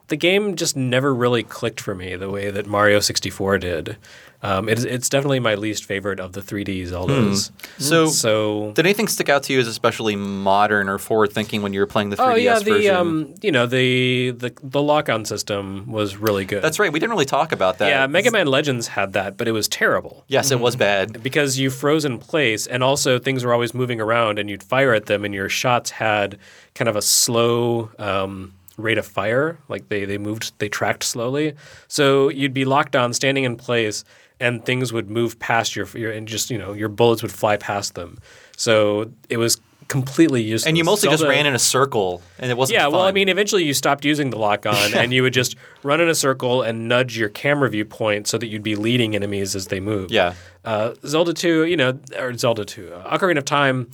the game just never really clicked for me the way that Mario 64 did. Um, it is, it's definitely my least favorite of the 3D Zeldas. Hmm. So, So did anything stick out to you as especially modern or forward thinking when you were playing the 3DS Oh yeah, the version? um, you know the the the lock-on system was really good. That's right. We didn't really talk about that. yeah. Mega Man Legends had that, but it was terrible Yes, it was bad. because you froze in place, and also things were always moving around, and you'd fire at them, and your shots had kind of a slow. Um, rate of fire like they they moved they tracked slowly so you'd be locked on standing in place and things would move past your, your and just you know your bullets would fly past them so it was completely useless And you mostly just ran in a circle, and it wasn't. yeah, well, I mean, eventually you stopped using the lock on and you would just run in a circle and nudge your camera viewpoint so that you'd be leading enemies as they move. Yeah. Uh, Zelda 2, you know, or Zelda 2, uh, Ocarina of Time,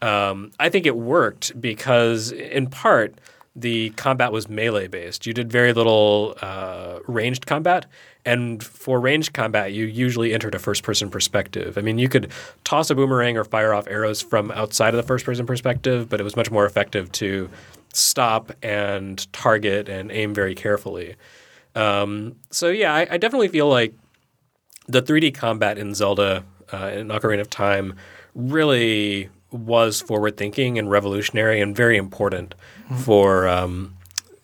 um, I think it worked because, in part, the combat was melee based. You did very little uh, ranged combat. And for ranged combat, you usually entered a first person perspective. I mean, you could toss a boomerang or fire off arrows from outside of the first person perspective, but it was much more effective to stop and target and aim very carefully. Um, so, yeah, I, I definitely feel like the 3D combat in Zelda uh, in Ocarina of Time really was forward thinking and revolutionary and very important for um,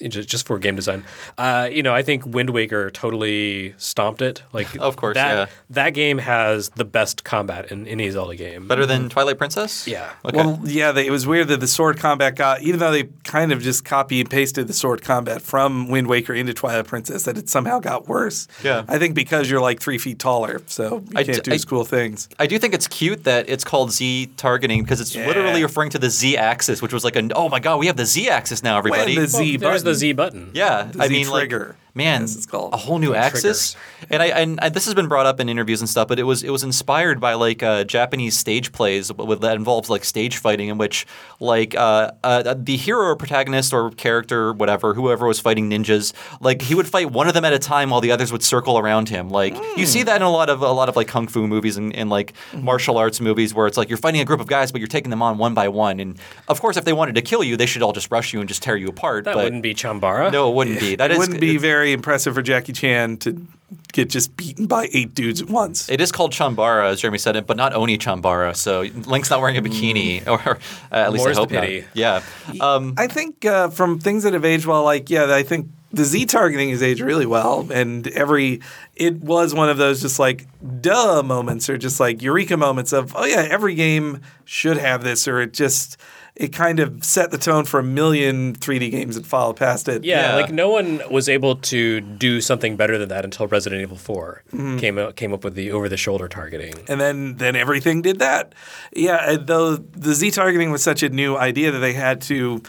just, just for game design. Uh, you know, I think Wind Waker totally stomped it. Like, Of course, that, yeah. that game has the best combat in any Zelda game. Better than Twilight Princess? Yeah. Okay. Well, yeah, they, it was weird that the sword combat got, even though they kind of just copy and pasted the sword combat from Wind Waker into Twilight Princess, that it somehow got worse. Yeah. I think because you're like three feet taller, so you I can't d- do I- cool things. I do think it's cute that it's called Z targeting because it's Yeah. literally referring to the Z axis, which was like a oh my god, we have the Z axis now, everybody. the Z Well, there's the. Z button. yeah, The I Z mean trigger, like man, as it's called. a whole new axis. And I and, and this has been brought up in interviews and stuff, but it was it was inspired by like uh, Japanese stage plays with, that involves like stage fighting, in which like uh, uh, the hero or protagonist or character, whatever, whoever was fighting ninjas, like he would fight one of them at a time while the others would circle around him. Like you see that in a lot of a lot of like kung fu movies and, and like martial arts movies where it's like you're fighting a group of guys, but you're taking them on one by one. And of course, if they wanted to kill you, they should all just rush you and just tear you apart. That but wouldn't be Chambara. no, it wouldn't be. That it is wouldn't be very impressive for Jackie Chan to get just beaten by eight dudes at once. It is called Chambara, as Jeremy said it, but not Onechanbara. So Link's not wearing a bikini, or uh, at least More's I the hope pity. not. Yeah. Um, I think uh, from things that have aged well, like yeah, I think the Z targeting has aged really well, and every it was one of those just like duh moments or just like eureka moments of oh yeah, every game should have this, or it just it kind of set the tone for a million 3D games that followed past it. Yeah, Yeah. like no one was able to do something better than that until Resident Evil 4 Mm-hmm. came out, came up with the over the shoulder targeting. and then then everything did that. Yeah, though the Z targeting was such a new idea that they had to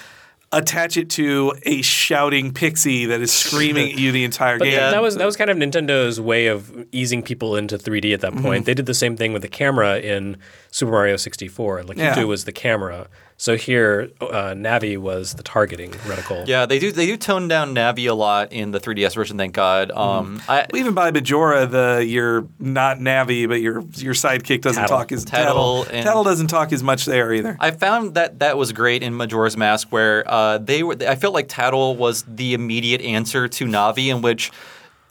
attach it to a shouting pixie that is screaming at you the entire But game. Yeah. that was that was kind of Nintendo's way of easing people into 3D at that Mm-hmm. point. They did the same thing with the camera in Super Mario 64. Like Yeah. Lakitu was the camera. So here, uh, Navi was the targeting reticle. yeah, they do they do tone down Navi a lot in the 3DS version. Thank God. Um, I, Well, even by Majora, the you're not Navi, but your your sidekick doesn't Tatl. talk as Tatl Tatl. and- Tatl doesn't talk as much there either. I found that that was great in Majora's Mask, where uh, they were. I felt like Tatl was the immediate answer to Navi, in which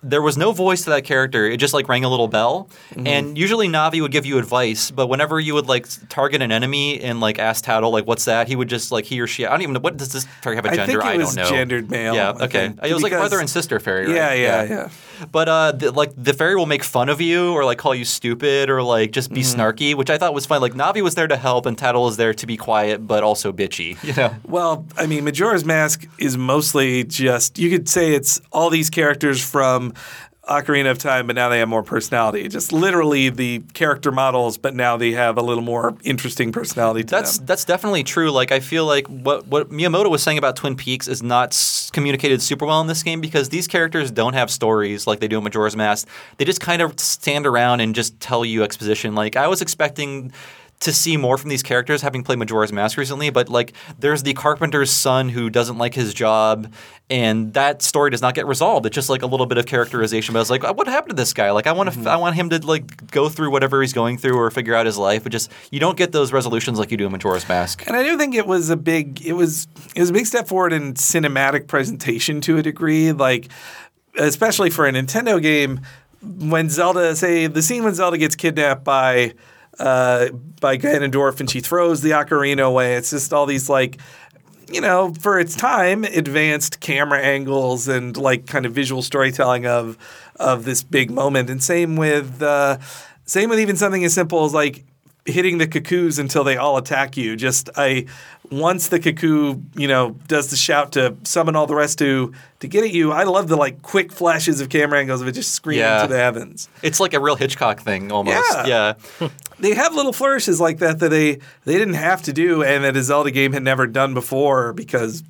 there was no voice to that character. It just like rang a little bell, mm-hmm. and usually Navi would give you advice, but whenever you would like target an enemy and like ask Tatl like what's that, he would just like he or she. I don't even know what does this fairy have a gender. think it was don't know. gendered male, Yeah. Okay. think, it was like brother and sister fairy. Right? Yeah, yeah, yeah. But uh, the, like the fairy will make fun of you or like call you stupid or like just be snarky, which I thought was fine. Like Navi was there to help and Tatl is there to be quiet but also bitchy. You know. Well, I mean, Majora's Mask is mostly just you could say it's all these characters from Ocarina of Time, but now they have more personality. Just literally the character models, but now they have a little more interesting personality to That's them. that's definitely true. Like I feel like what what Miyamoto was saying about Twin Peaks is not s- communicated super well in this game because these characters don't have stories like they do in Majora's Mask. They just kind of stand around and just tell you exposition. Like I was expecting to see more from these characters having played Majora's Mask recently, but like there's the carpenter's son who doesn't like his job and that story does not get resolved. It's just like a little bit of characterization. But I was like, uh, what happened to this guy? Like I want to mm-hmm. I want him to like go through whatever he's going through or figure out his life. But just you don't get those resolutions like you do in Majora's Mask. And I do think it was a big it was it was a big step forward in cinematic presentation to a degree, like especially for a Nintendo game. when Zelda say the scene when Zelda gets kidnapped by uh, by Ganondorf and she throws the ocarina away. It's just all these like you know, for its time, advanced camera angles and like kind of visual storytelling of of this big moment. And same with uh, same with even something as simple as like hitting the cuckoos until they all attack you. Just I once the cuckoo, you know, does the shout to summon all the rest to to get at you. I love the like quick flashes of camera angles of it just screaming Yeah. to the heavens. It's like a real Hitchcock thing almost. Yeah. yeah. They have little flourishes like that that they they didn't have to do, and that a Zelda game had never done before because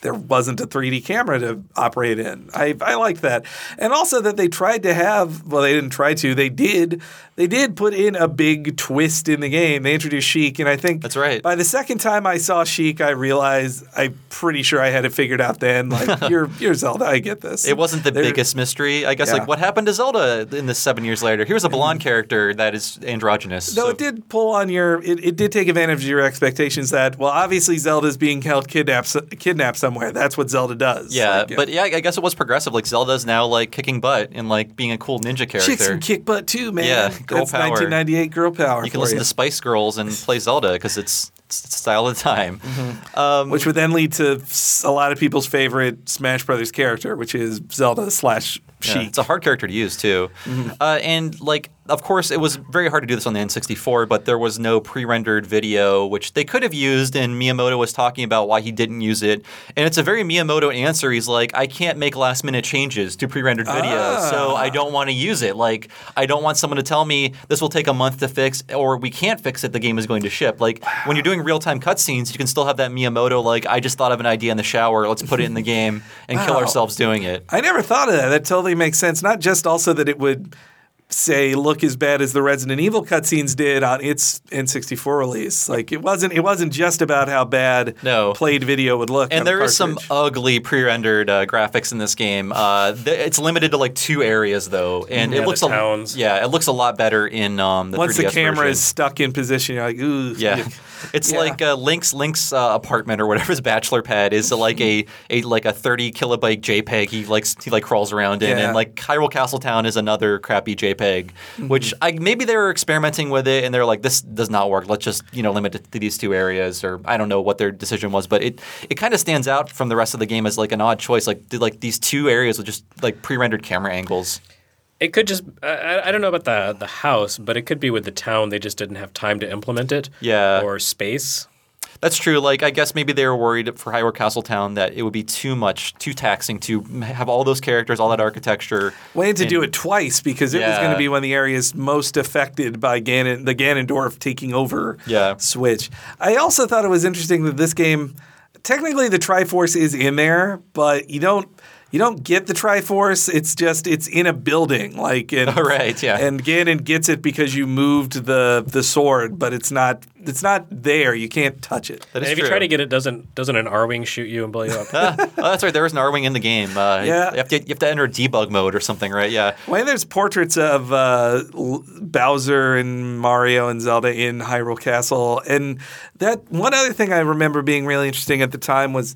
there wasn't a 3D camera to operate in. I I like that, and also that they tried to have. Well, they didn't try to. They did. They did put in a big twist in the game. They introduced Sheik, and I think That's right. By the second time I saw Sheik, I realized I'm pretty sure I had it figured out. Then, like you're you're Zelda, I get this. It wasn't the They're- biggest mystery. I guess Yeah. like what happened to Zelda in this seven years later? Here's a mm-hmm. blonde character that is androgynous. No, so- it did pull on your. It, it did take advantage of your expectations that well, obviously Zelda's being held kidnapped kidnapped somewhere. That's what Zelda does. Yeah, Like, but yeah, I guess it was progressive. Like Zelda's now like kicking butt and like being a cool ninja character. can kick butt too, man. Yeah, girl That's power. 1998 girl power. You can listen you. to Spice Girls and play Zelda because it's, it's the style of the time. Mm-hmm. Um, which would then lead to a lot of people's favorite Smash Brothers character, which is Zelda slash Yeah, it's a hard character to use too, uh, and like of course it was very hard to do this on the N64, but there was no pre-rendered video, which they could have used. And Miyamoto was talking about why he didn't use it, and it's a very Miyamoto answer. He's like, I can't make last-minute changes to pre-rendered video, so I don't want to use it. Like, I don't want someone to tell me this will take a month to fix, or we can't fix it. The game is going to ship. Like when you're doing real-time cutscenes, you can still have that Miyamoto like, I just thought of an idea in the shower. Let's put it in the game and kill ourselves doing it. I never thought of that. That totally makes sense. Not just also that it would say look as bad as the Resident Evil cutscenes did on its N64 release. Like it wasn't it wasn't just about how bad No. played video would look. on And a there is some ugly pre-rendered uh, graphics in this game. Uh, th- it's limited to like two areas though, and Yeah, it looks the a, towns. yeah, it looks a lot better in um, the once the 3DS camera version. is stuck in position, you're like, ooh, Yeah, it's Yeah. like uh, Link's Link's uh, apartment or whatever his bachelor pad is like a, a like a thirty kilobyte JPEG. He likes he like crawls around in, Yeah. and like Hyrule Castletown is another crappy JPEG. Mm-hmm. Which I maybe they were experimenting with it, and they're like, this does not work. Let's just you know limit it to these two areas, or I don't know what their decision was, but it it kind of stands out from the rest of the game as like an odd choice. Like did like these two areas with just like pre-rendered camera angles. It could just, I- I, I don't know about the, the house, but it could be with the town. They just didn't have time to implement it. Yeah. Or space. That's true. Like, I guess maybe they were worried for High Hyrule Castletown that it would be too much, too taxing to have all those characters, all that architecture. Waited to do it twice because it was going to be one of the areas most affected by Ganon, the Ganondorf taking over Yeah. Switch. I also thought it was interesting that this game, technically the Triforce is in there, but you don't you don't get the Triforce. It's just it's in a building, like and, Right, yeah. And Ganon gets it because you moved the the sword, but it's not it's not there. You can't touch it. That And if true. you try to get it, doesn't doesn't an Arwing shoot you and blow you up? oh, that's right. There was an Arwing in the game. Uh, Yeah. You have, to, you have to enter debug mode or something, right? Yeah. When there's portraits of uh, Bowser and Mario and Zelda in Hyrule Castle, and that one other thing I remember being really interesting at the time was,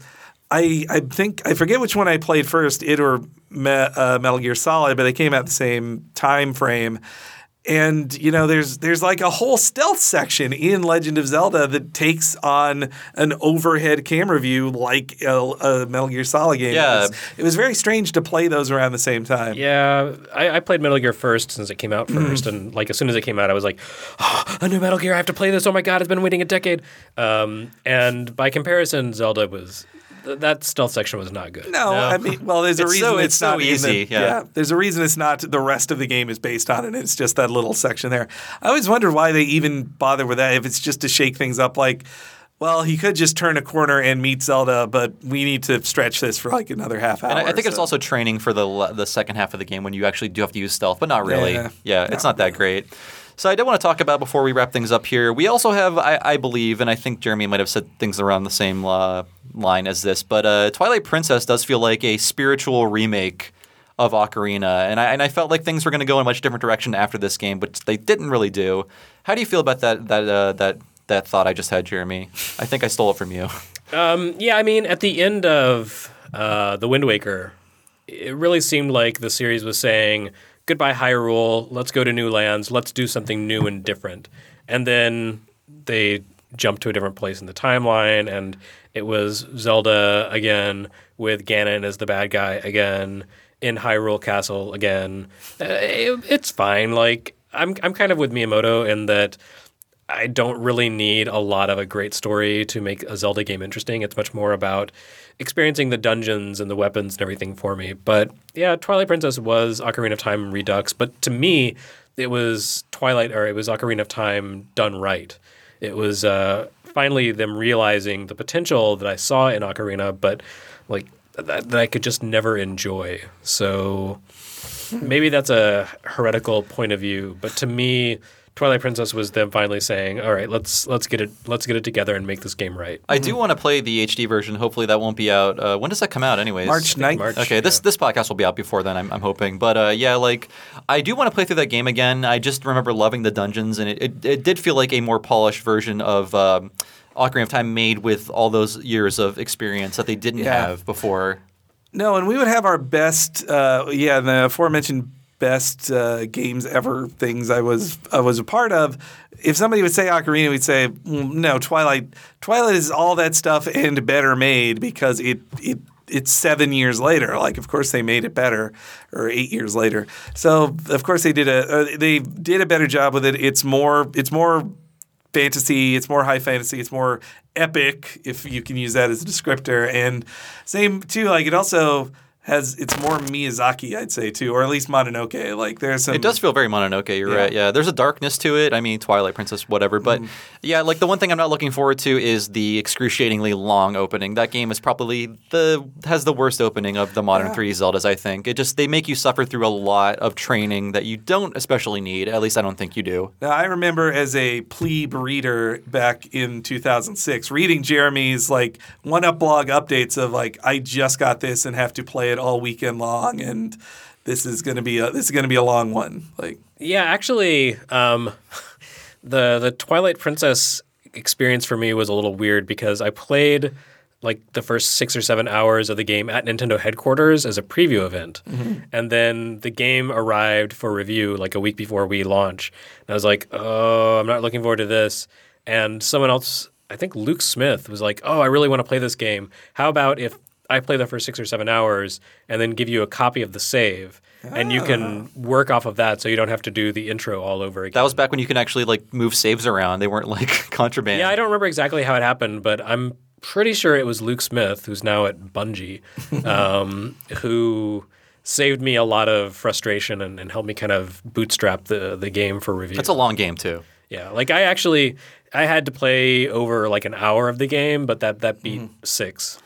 I I think I forget which one I played first, it or Me, uh, Metal Gear Solid, but they came out the same time frame. And you know, there's there's like a whole stealth section in Legend of Zelda that takes on an overhead camera view like a, a Metal Gear Solid game. Yeah. It was, it was very strange to play those around the same time. yeah, I, I played Metal Gear first since it came out 1st and like as soon as it came out, I was like, oh, a new Metal Gear! I have to play this! Oh my god, I've been waiting a decade. Um, and by comparison, Zelda was th- that stealth section was not good. No, No. I mean, well, there's a It's reason so- it's, it's so not in the- easy, yeah. there's a reason it's not. The rest of the game is based on it. It's just that little section there. I always wonder why they even bother with that. If it's just to shake things up, like, well, he could just turn a corner and meet Zelda, but we need to stretch this for like another half hour. And I, I think it's also training for the the second half of the game when you actually do have to use stealth, but not really. Yeah. Yeah, it's not that great. So I did want to talk about before we wrap things up here. We also have, I, I believe, and I think Jeremy might have said things around the same uh, line as this, but uh, Twilight Princess does feel like a spiritual remake of Ocarina, and I and I felt like things were going to go in a much different direction after this game, but they didn't really do. How do you feel about that that uh, that that thought I just had, Jeremy? I think I stole it from you. Um, yeah, I mean, at the end of uh, the Wind Waker, it really seemed like the series was saying, goodbye Hyrule, let's go to new lands, let's do something new and different. And then they jumped to a different place in the timeline, and it was Zelda again with Ganon as the bad guy again in Hyrule Castle again. Uh, it- it's fine. Like I'm, I'm kind of with Miyamoto in that. I don't really need a lot of a great story to make a Zelda game interesting. It's much more about experiencing the dungeons and the weapons and everything for me. But yeah, Twilight Princess was Ocarina of Time Redux, but to me, it was Twilight or it was Ocarina of Time done right. It was uh, finally them realizing the potential that I saw in Ocarina, but like that, that I could just never enjoy. So maybe that's a heretical point of view, but to me, Twilight Princess was them finally saying, "All right, let's let's get it let's get it together and make this game right." I do want to play the HD version. Hopefully that won't be out. Uh, when does that come out, anyways? March 9th. March. Okay, this this podcast will be out before then. I'm, I'm hoping, but uh, yeah, like I do want to play through that game again. I just remember loving the dungeons, and it, it, it did feel like a more polished version of um, Ocarina of Time, made with all those years of experience that they didn't Yeah. have before. No, and we would have our best, uh, yeah, the aforementioned best uh, games ever things I was I was a part of. If somebody would say Ocarina, we'd say "Mm, no. Twilight, Twilight is all that stuff and better made because it it it's seven years later. Like, of course, they made it better, or eight years later. So, of course, they did a uh, they did a better job with it. It's more it's more fantasy. It's more high fantasy. It's more epic, if you can use that as a descriptor. And same too, like it also has it's more Miyazaki, I'd say too, or at least Mononoke. Like there's some. It does feel very Mononoke. You're Yeah. right. Yeah, there's a darkness to it. I mean, Twilight Princess, whatever. But Mm. yeah, like the one thing I'm not looking forward to is the excruciatingly long opening. That game is probably the has the worst opening of the modern 3D Zeldas. I think it just they make you suffer through a lot of training that you don't especially need. At least I don't think you do. Now, I remember as a plebe reader back in 2006 reading Jeremy's like one up blog updates of like I just got this and have to play it all weekend long and this is going to be a this is going to be a long one. Like Yeah, actually, um, the the Twilight Princess experience for me was a little weird because I played like the first six or seven hours of the game at Nintendo headquarters as a preview event, and then the game arrived for review like a week before we launch, and I was like, oh, I'm not looking forward to this, and someone else. I think Luke Smith was like, "Oh, I really want to play this game. How about if I play the first six or seven hours and then give you a copy of the save, and you can work off of that, so you don't have to do the intro all over again." That was back when you can actually like move saves around. They weren't like contraband. yeah, I don't remember exactly how it happened, but I'm pretty sure it was Luke Smith, who's now at Bungie, um, who saved me a lot of frustration and, and helped me kind of bootstrap the the game for review. It's a long game too. Yeah, like I actually I had to play over like an hour of the game, but that that beat Mm-hmm. six.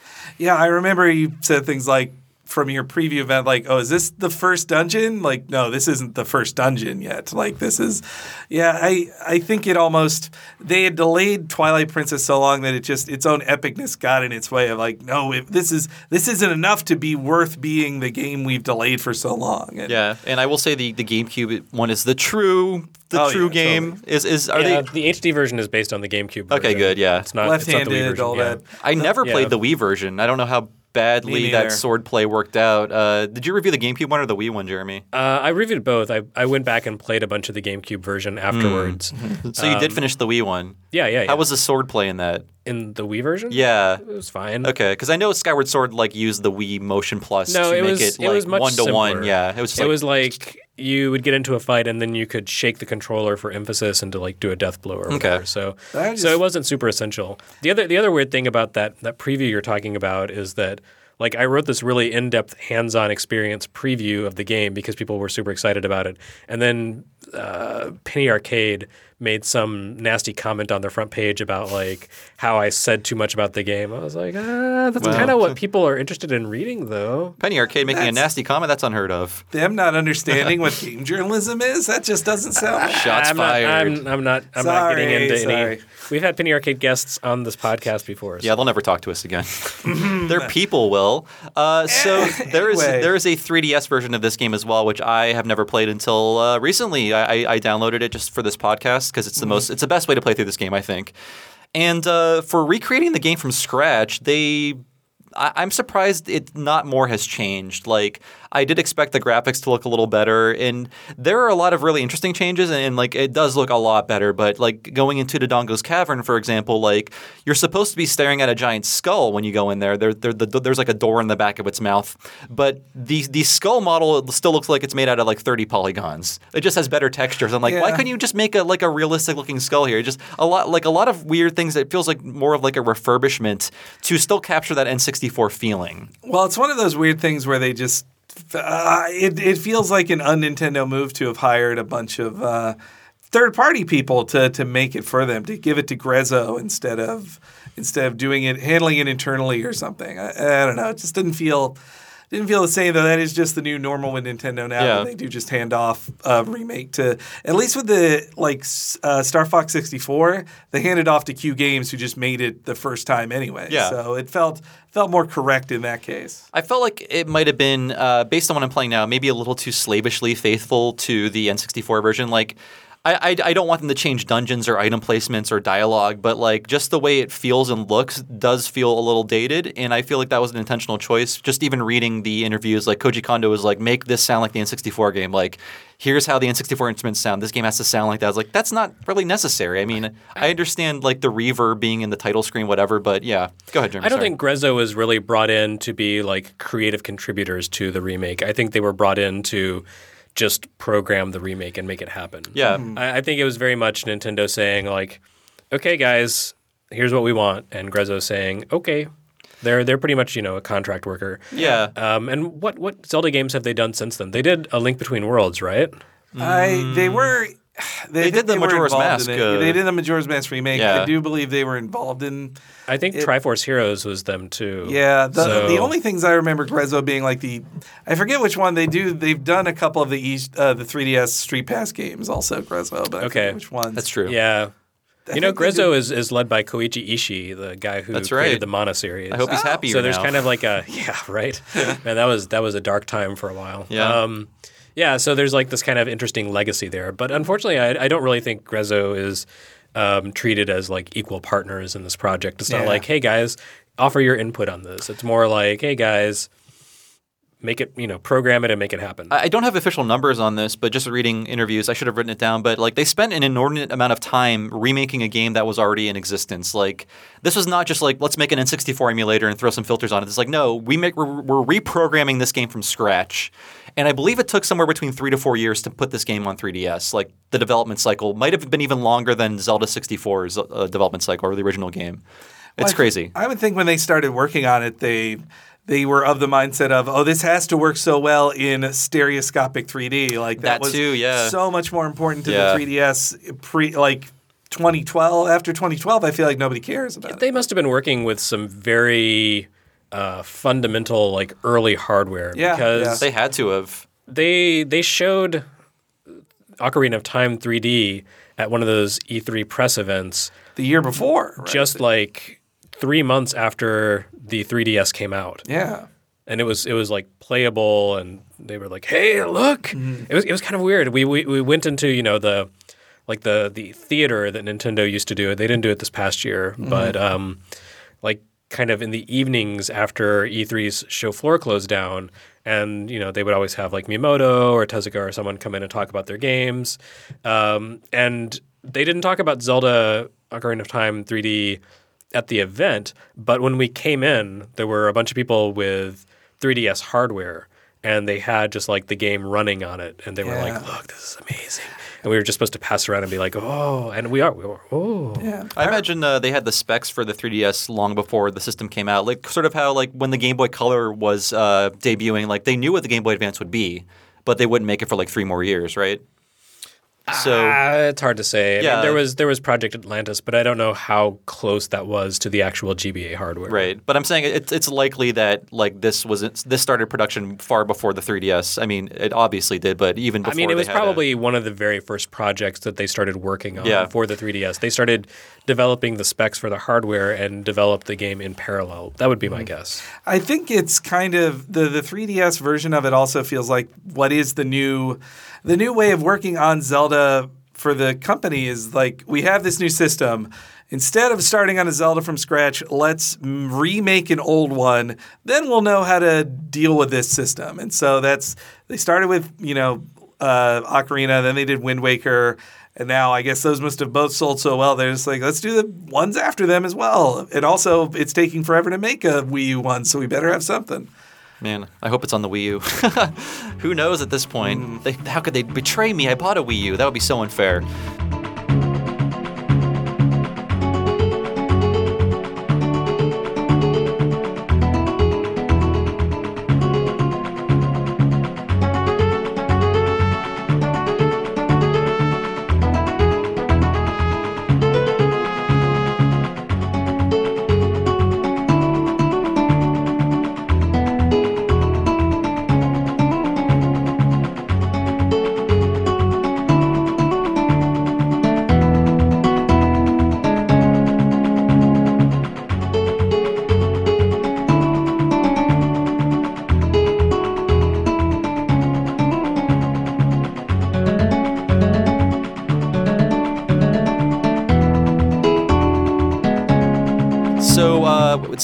Yeah, I remember you said things like from your preview event, like, "Oh, is this the first dungeon?" Like, no, this isn't the first dungeon yet. Like, this is, yeah, I I think it almost they had delayed Twilight Princess so long that it just its own epicness got in its way of like, no, if this is this isn't enough to be worth being the game we've delayed for so long. And Yeah, and I will say the the GameCube one is the true the Oh, true yeah, game. totally. Is is are Yeah, they? the HD version is based on the GameCube. Okay, good, yeah. it's not it's not the Wii left-handed, version, all yeah. that. I never yeah. played the Wii version. I don't know how badly that neither. sword play worked out. Uh, did you review the GameCube one or the Wii one, Jeremy? Uh, I reviewed both. I, I went back and played a bunch of the GameCube version afterwards. So you did finish the Wii one. Yeah, yeah, yeah. How was the sword play in that? in the Wii version? Yeah. it was fine. Okay, because I know Skyward Sword like used the Wii Motion Plus No, to it make was it it like was much one to one. Yeah, it was. Just it like, was like you would get into a fight and then you could shake the controller for emphasis and to like do a death blow or whatever. So I so it wasn't super essential. The other the other weird thing about that that preview you're talking about is that like I wrote this really in-depth hands-on experience preview of the game because people were super excited about it. And then uh, Penny Arcade made some nasty comment on their front page about like how I said too much about the game. I was like, ah, that's Well. kind of what people are interested in reading though. Penny Arcade making a nasty comment. That's unheard of. them not understanding what game journalism is. That just doesn't sound. right. Shots I'm fired. Not, I'm, I'm not. I'm not getting into sorry. any. We've had Penny Arcade guests on this podcast before. so- Yeah, they'll never talk to us again. Their people will. Uh, so there is there is a 3DS version of this game as well, which I have never played until uh, recently. I, I, I downloaded it just for this podcast because it's the most it's the best way to play through this game, I think. And uh, for recreating the game from scratch, they I, I'm surprised it not more has changed. Like I did expect the graphics to look a little better, and there are a lot of really interesting changes, and, and, like it does look a lot better. But like going into Dodongo's cavern, for example, like you're supposed to be staring at a giant skull when you go in there. There, there the, there's like a door in the back of its mouth, but the the skull model still looks like it's made out of like 30 polygons. It just has better textures. I'm like, why couldn't you just make a like a realistic looking skull here? Just a lot like a lot of weird things that feels like more of like a refurbishment to still capture that N64 feeling. Well, it's one of those weird things where they just uh, it it feels like an un Nintendo move to have hired a bunch of uh, third party people to to make it for them to give it to Grezzo instead of instead of doing it handling it internally or something. I, I don't know. It just didn't feel. Didn't feel the same though. That is just the new normal with Nintendo now. Yeah. They do just hand off a remake to at least with the like uh, Star Fox 64. They handed off to Q Games, who just made it the first time anyway. Yeah. So it felt felt more correct in that case. I felt like it might have been, uh, based on what I'm playing now, maybe a little too slavishly faithful to the N64 version. Like, I, I, I don't want them to change dungeons or item placements or dialogue, but like just the way it feels and looks does feel a little dated, and I feel like that was an intentional choice. Just even reading the interviews, like Koji Kondo was like, make this sound like the N64 game. Like, here's how the N64 instruments sound. This game has to sound like that. I was like, that's not really necessary. I mean, I understand like the reverb being in the title screen, whatever, but yeah. Go ahead, Jeremy. I don't sorry. think Grezzo was really brought in to be like creative contributors to the remake. I think they were brought in to just program the remake and make it happen. Yeah. I, I think it was very much Nintendo saying like, "Okay, guys, here's what we want," and Grezzo saying, "Okay." They're they're pretty much you know a contract worker. Yeah. Um, and what what Zelda games have they done since then? They did A Link Between Worlds, right? I they were they, did the were Majora's Mask, uh, they did the Majora's Mask remake. Yeah. I do believe they were involved in. I think Triforce Heroes was them too. Yeah, the, So- the only things I remember Grezzo being like the, I forget which one they do. They've done a couple of the East, uh, the 3DS Street Pass games also Grezzo, but Okay. forget which ones. That's true. Yeah. You know, think Grezzo is, is led by Koichi Ishii, the guy who That's created right. the Mana series. I hope he's happy. so there's now. kind of like a yeah, right. Man, that was that was a dark time for a while. Yeah. Um, yeah. So there's like this kind of interesting legacy there, but unfortunately, I, I don't really think Grezzo is um, treated as like equal partners in this project. It's not Yeah. like, hey guys, offer your input on this. It's more like, hey guys, make it, you know, program it and make it happen. I don't have official numbers on this, but just reading interviews, I should have written it down. But like they spent an inordinate amount of time remaking a game that was already in existence. Like this was not just like let's make an N64 emulator and throw some filters on it. It's like no, we make we're, we're reprogramming this game from scratch. And I believe it took somewhere between three to four years to put this game on 3DS. Like the development cycle might have been even longer than Zelda 64's uh, development cycle or the original game. It's I- crazy. I would think when they started working on it, they they were of the mindset of, oh, this has to work so well in stereoscopic 3D. Like that, That was too, yeah. so much more important to Yeah. the 3DS pre like 2012. After 2012, I feel like nobody cares about it. They must have been working with some very uh, fundamental, like early hardware Yeah, because yeah. They had to have. they they showed Ocarina of Time 3D at one of those E3 press events The year before, right? just like three months after the 3DS came out, yeah. and it was it was like playable, and they were like, "Hey, look!" Mm-hmm. It was it was kind of weird. We, we we went into you know the like the the theater that Nintendo used to do. They didn't do it this past year, Mm-hmm. but um, like kind of in the evenings after E3's show floor closed down, and you know they would always have like Miyamoto or Tezuka or someone come in and talk about their games, um, and they didn't talk about Zelda Ocarina of Time 3D at the event, but when we came in, there were a bunch of people with 3DS hardware. And they had just like the game running on it, and they were like, "Look, this is amazing!" And we were just supposed to pass around and be like, "Oh!" And we are, we were, "Oh!" Yeah. I imagine uh, they had the specs for the 3DS long before the system came out. Like sort of how like when the Game Boy Color was uh, debuting, like they knew what the Game Boy Advance would be, but they wouldn't make it for like three more years, right? So Uh, it's hard to say. I Yeah. mean, there was there was Project Atlantis, but I don't know how close that was to the actual GBA hardware. right, but I'm saying it's it's likely that like this was this started production far before the 3DS. I mean, it obviously did, but even before I mean, it they was had a- probably one of the very first projects that they started working on Yeah. for the 3DS. They started developing the specs for the hardware and developed the game in parallel. That would be Mm-hmm. my guess. I think it's kind of the the 3DS version of it also feels like what is the new the new way of working on Zelda for the company is like we have this new system. Instead of starting on a Zelda from scratch, let's remake an old one. Then we'll know how to deal with this system. And so that's they started with you know uh, Ocarina, then they did Wind Waker, and now I guess those must have both sold so well. They're just like, let's do the ones after them as well. And also, it's taking forever to make a Wii U one, so we better have something. Man, I hope it's on the Wii U. Who knows at this point? Mm. They, how could they betray me? I bought a Wii U. That would be so unfair.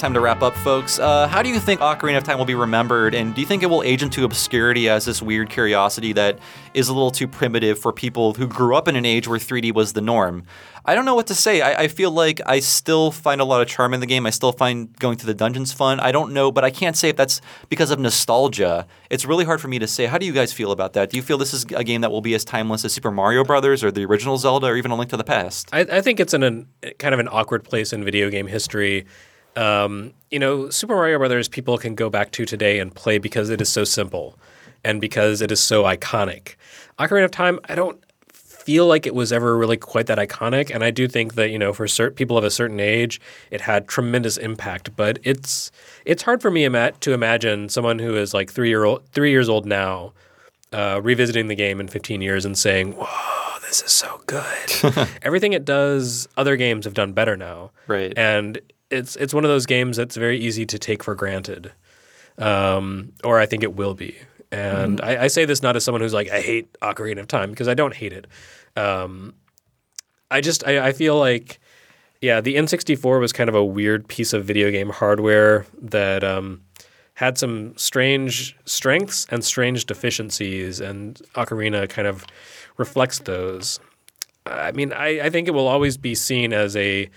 Time to wrap up, folks. Uh, how do you think Ocarina of Time will be remembered, and do you think it will age into obscurity as this weird curiosity that is a little too primitive for people who grew up in an age where 3D was the norm? I don't know what to say. I, I feel like I still find a lot of charm in the game. I still find going through the dungeons fun. I don't know, but I can't say if that's because of nostalgia. It's really hard for me to say. How do you guys feel about that? Do you feel this is a game that will be as timeless as Super Mario Brothers or the original Zelda or even A Link to the Past? I, I think it's in an, kind of an awkward place in video game history. Um, you know, Super Mario Brothers people can go back to today and play because it is so simple and because it is so iconic. Ocarina of Time, I don't feel like it was ever really quite that iconic, and I do think that you know, for cert- people of a certain age, it had tremendous impact. But it's it's hard for me ima- to imagine someone who is like three year old, three years old now, uh, revisiting the game in 15 years and saying, "Whoa, this is so good." Everything it does, other games have done better now, Right. And it's it's one of those games that's very easy to take for granted, um, or I think it will be. And I, I say this not as someone who's like I hate Ocarina of Time because I don't hate it. Um, I just I, I feel like yeah, the N64 was kind of a weird piece of video game hardware that um, had some strange strengths and strange deficiencies, and Ocarina kind of reflects those. I mean, I, I think it will always be seen as a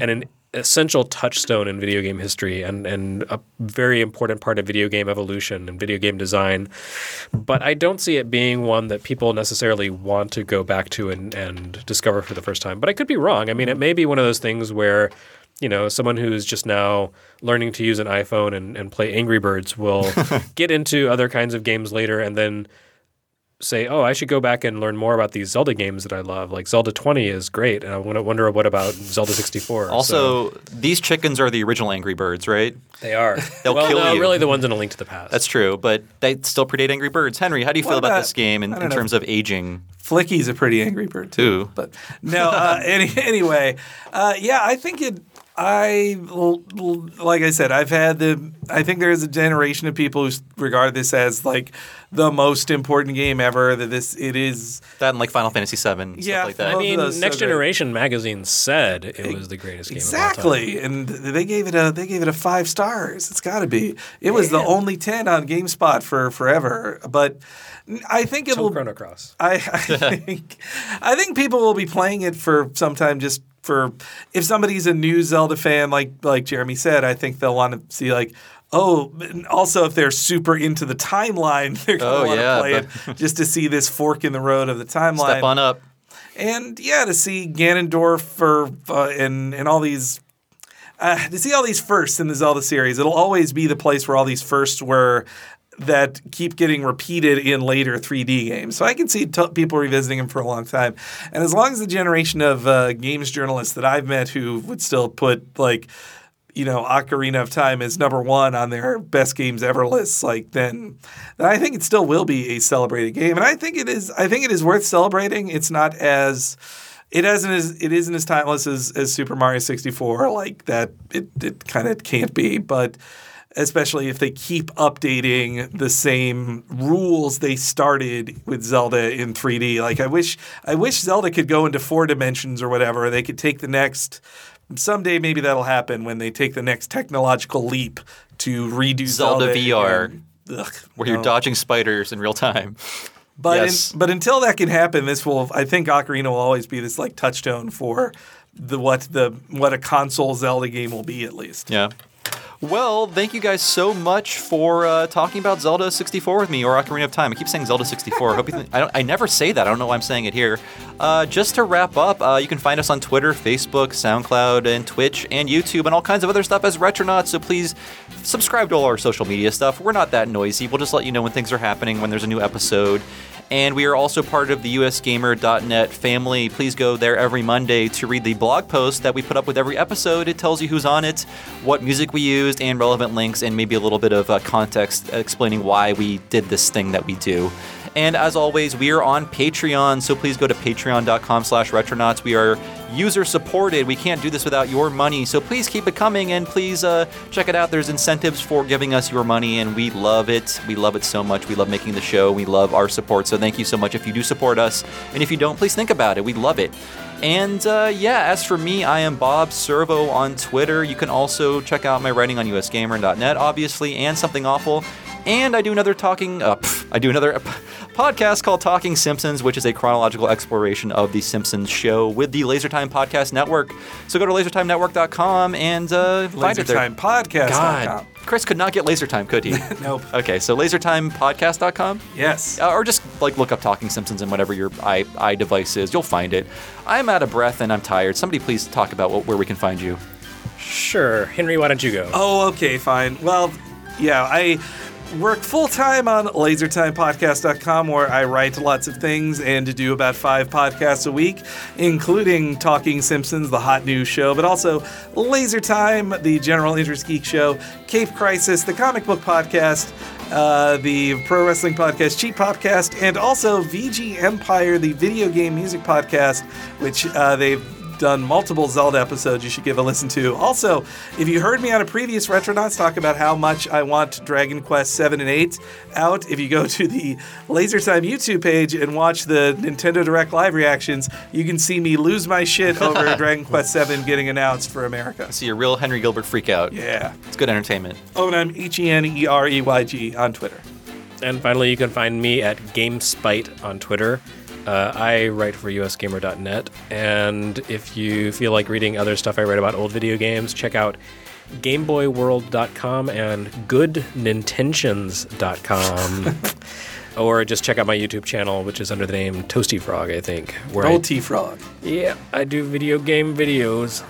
an, an essential touchstone in video game history and, and a very important part of video game evolution and video game design. But I don't see it being one that people necessarily want to go back to and, and discover for the first time. But I could be wrong. I mean, it may be one of those things where you know, someone who's just now learning to use an iPhone and, and play Angry Birds will get into other kinds of games later and then say, oh, I should go back and learn more about these Zelda games that I love. Like Zelda 20 is great. And I want to wonder what about Zelda 64. Also, So these chickens are the original Angry Birds, right? they are. They'll well, kill no, you. really the ones in A Link to the Past. That's true, but they still predate Angry Birds. Henry, how do you What feel about, about- this game in, in terms of aging? Flicky's a pretty angry bird too. Ooh. But no, uh, any, anyway, uh, yeah, I think it. I l- l- like I said, I've had the. I think there is a generation of people who regard this as like the most important game ever. That this it is. That and like Final Fantasy VII, stuff Yeah, like that. I mean, those so Next great. Generation magazine said it was the greatest game of all time. Exactly, and they gave it a they gave it a five stars. It's got to be. It was the only ten on Gamespot for forever. But I think it So will. Chrono Cross. I, I think I think people will be playing it for some time just for if somebody's a new Zelda fan like like Jeremy said, I think they'll want to see like oh also if they're super into the timeline, they're going to Oh, want to yeah, play but- it just to see this fork in the road of the timeline. Step on up. And yeah, to see Ganondorf or uh, and and all these uh, to see all these firsts in the Zelda series, it'll always be the place where all these firsts were that keep getting repeated in later 3D games. So I can see t- people revisiting them for a long time. And as long as the generation of uh, games journalists that I've met who would still put like you know Ocarina of Time is number one on their best games ever lists, like then, then I think it still will be a celebrated game, and I think it is. I think it is worth celebrating. It's not as it isn't as it isn't as timeless as, as Super Mario 64, like that. It it kind of can't be, but especially if they keep updating the same rules they started with Zelda in 3D. Like I wish I wish Zelda could go into four dimensions or whatever. They could take the next someday maybe that'll happen when they take the next technological leap to redo Zelda Zelda, VR, and- ugh, Where you're dodging spiders in real time. But Yes. in, but until that can happen, this will I think Ocarina will always be this like touchstone for the what the what a console Zelda game will be at least. Yeah. Well, thank you guys so much for uh, talking about Zelda 64 with me or Ocarina of Time. I keep saying Zelda 64. I hope you think, I don't. I never say that. I don't know why I'm saying it here. Uh, just to wrap up, uh, you can find us on Twitter, Facebook, SoundCloud, and Twitch, and YouTube, and all kinds of other stuff as Retronauts. So please subscribe to all our social media stuff. We're not that noisy. We'll just let you know when things are happening, when there's a new episode. And we are also part of the usgamer.net family. Please go there every Monday to read the blog post that we put up with every episode. It tells you who's on it, what music we used, and relevant links, and maybe a little bit of uh, context explaining why we did this thing that we do. And as always, we are on Patreon, so please go to patreon.com slash retronauts. We are user supported. We can't do this without your money, so please keep it coming and please uh, check it out. There's incentives for giving us your money, and we love it. We love it so much. We love making the show. We love our support, so thank you so much if you do support us. And if you don't, please think about it. We love it. And uh, yeah, as for me, I am Bob Servo on Twitter. You can also check out my writing on usgamer.net, obviously, and Something Awful. And I do another talking, uh, pff, I do another podcast called Talking Simpsons, which is a chronological exploration of the Simpsons show with the LaserTime Podcast Network. So go to lasertimenetwork.com and uh, find it there. LaserTimePodcast.com. God, Chris could not get LaserTime, could he? Nope. Okay, so lasertimepodcast.com. Yes. Uh, or just like look up Talking Simpsons in whatever your i i device is. You'll find it. I'm out of breath and I'm tired. Somebody please talk about what, where we can find you. Sure. Henry, why don't you go? Oh, okay, fine. Well, yeah, I work full time on lasertimepodcast.com where I write lots of things and do about five podcasts a week, including Talking Simpsons, the hot news show, but also Laser Time, the general interest geek show, Cape Crisis, the comic book podcast. Uh, the pro wrestling podcast, Cheap Podcast, and also VG Empire, the video game music podcast, which uh, they've done multiple Zelda episodes you should give a listen to. Also, if you heard me on a previous Retronauts talk about how much I want Dragon Quest 7 and 8 out, if you go to the LaserTime YouTube page and watch the Nintendo Direct live reactions, you can see me lose my shit over Dragon Quest 7 getting announced for America. See a real Henry Gilbert freak out. Yeah. It's good entertainment. Oh, and I'm H E N E R E Y G on Twitter. And finally, you can find me at GameSpite on Twitter. Uh, I write for usgamer.net, and if you feel like reading other stuff I write about old video games, check out GameBoyWorld.com and GoodNintentions.com. or just check out my YouTube channel, which is under the name Toasty Frog, I think. Where Old T Frog. yeah, I do video game videos.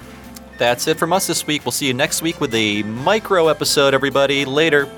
That's it from us this week. We'll see you next week with a micro episode, everybody. Later.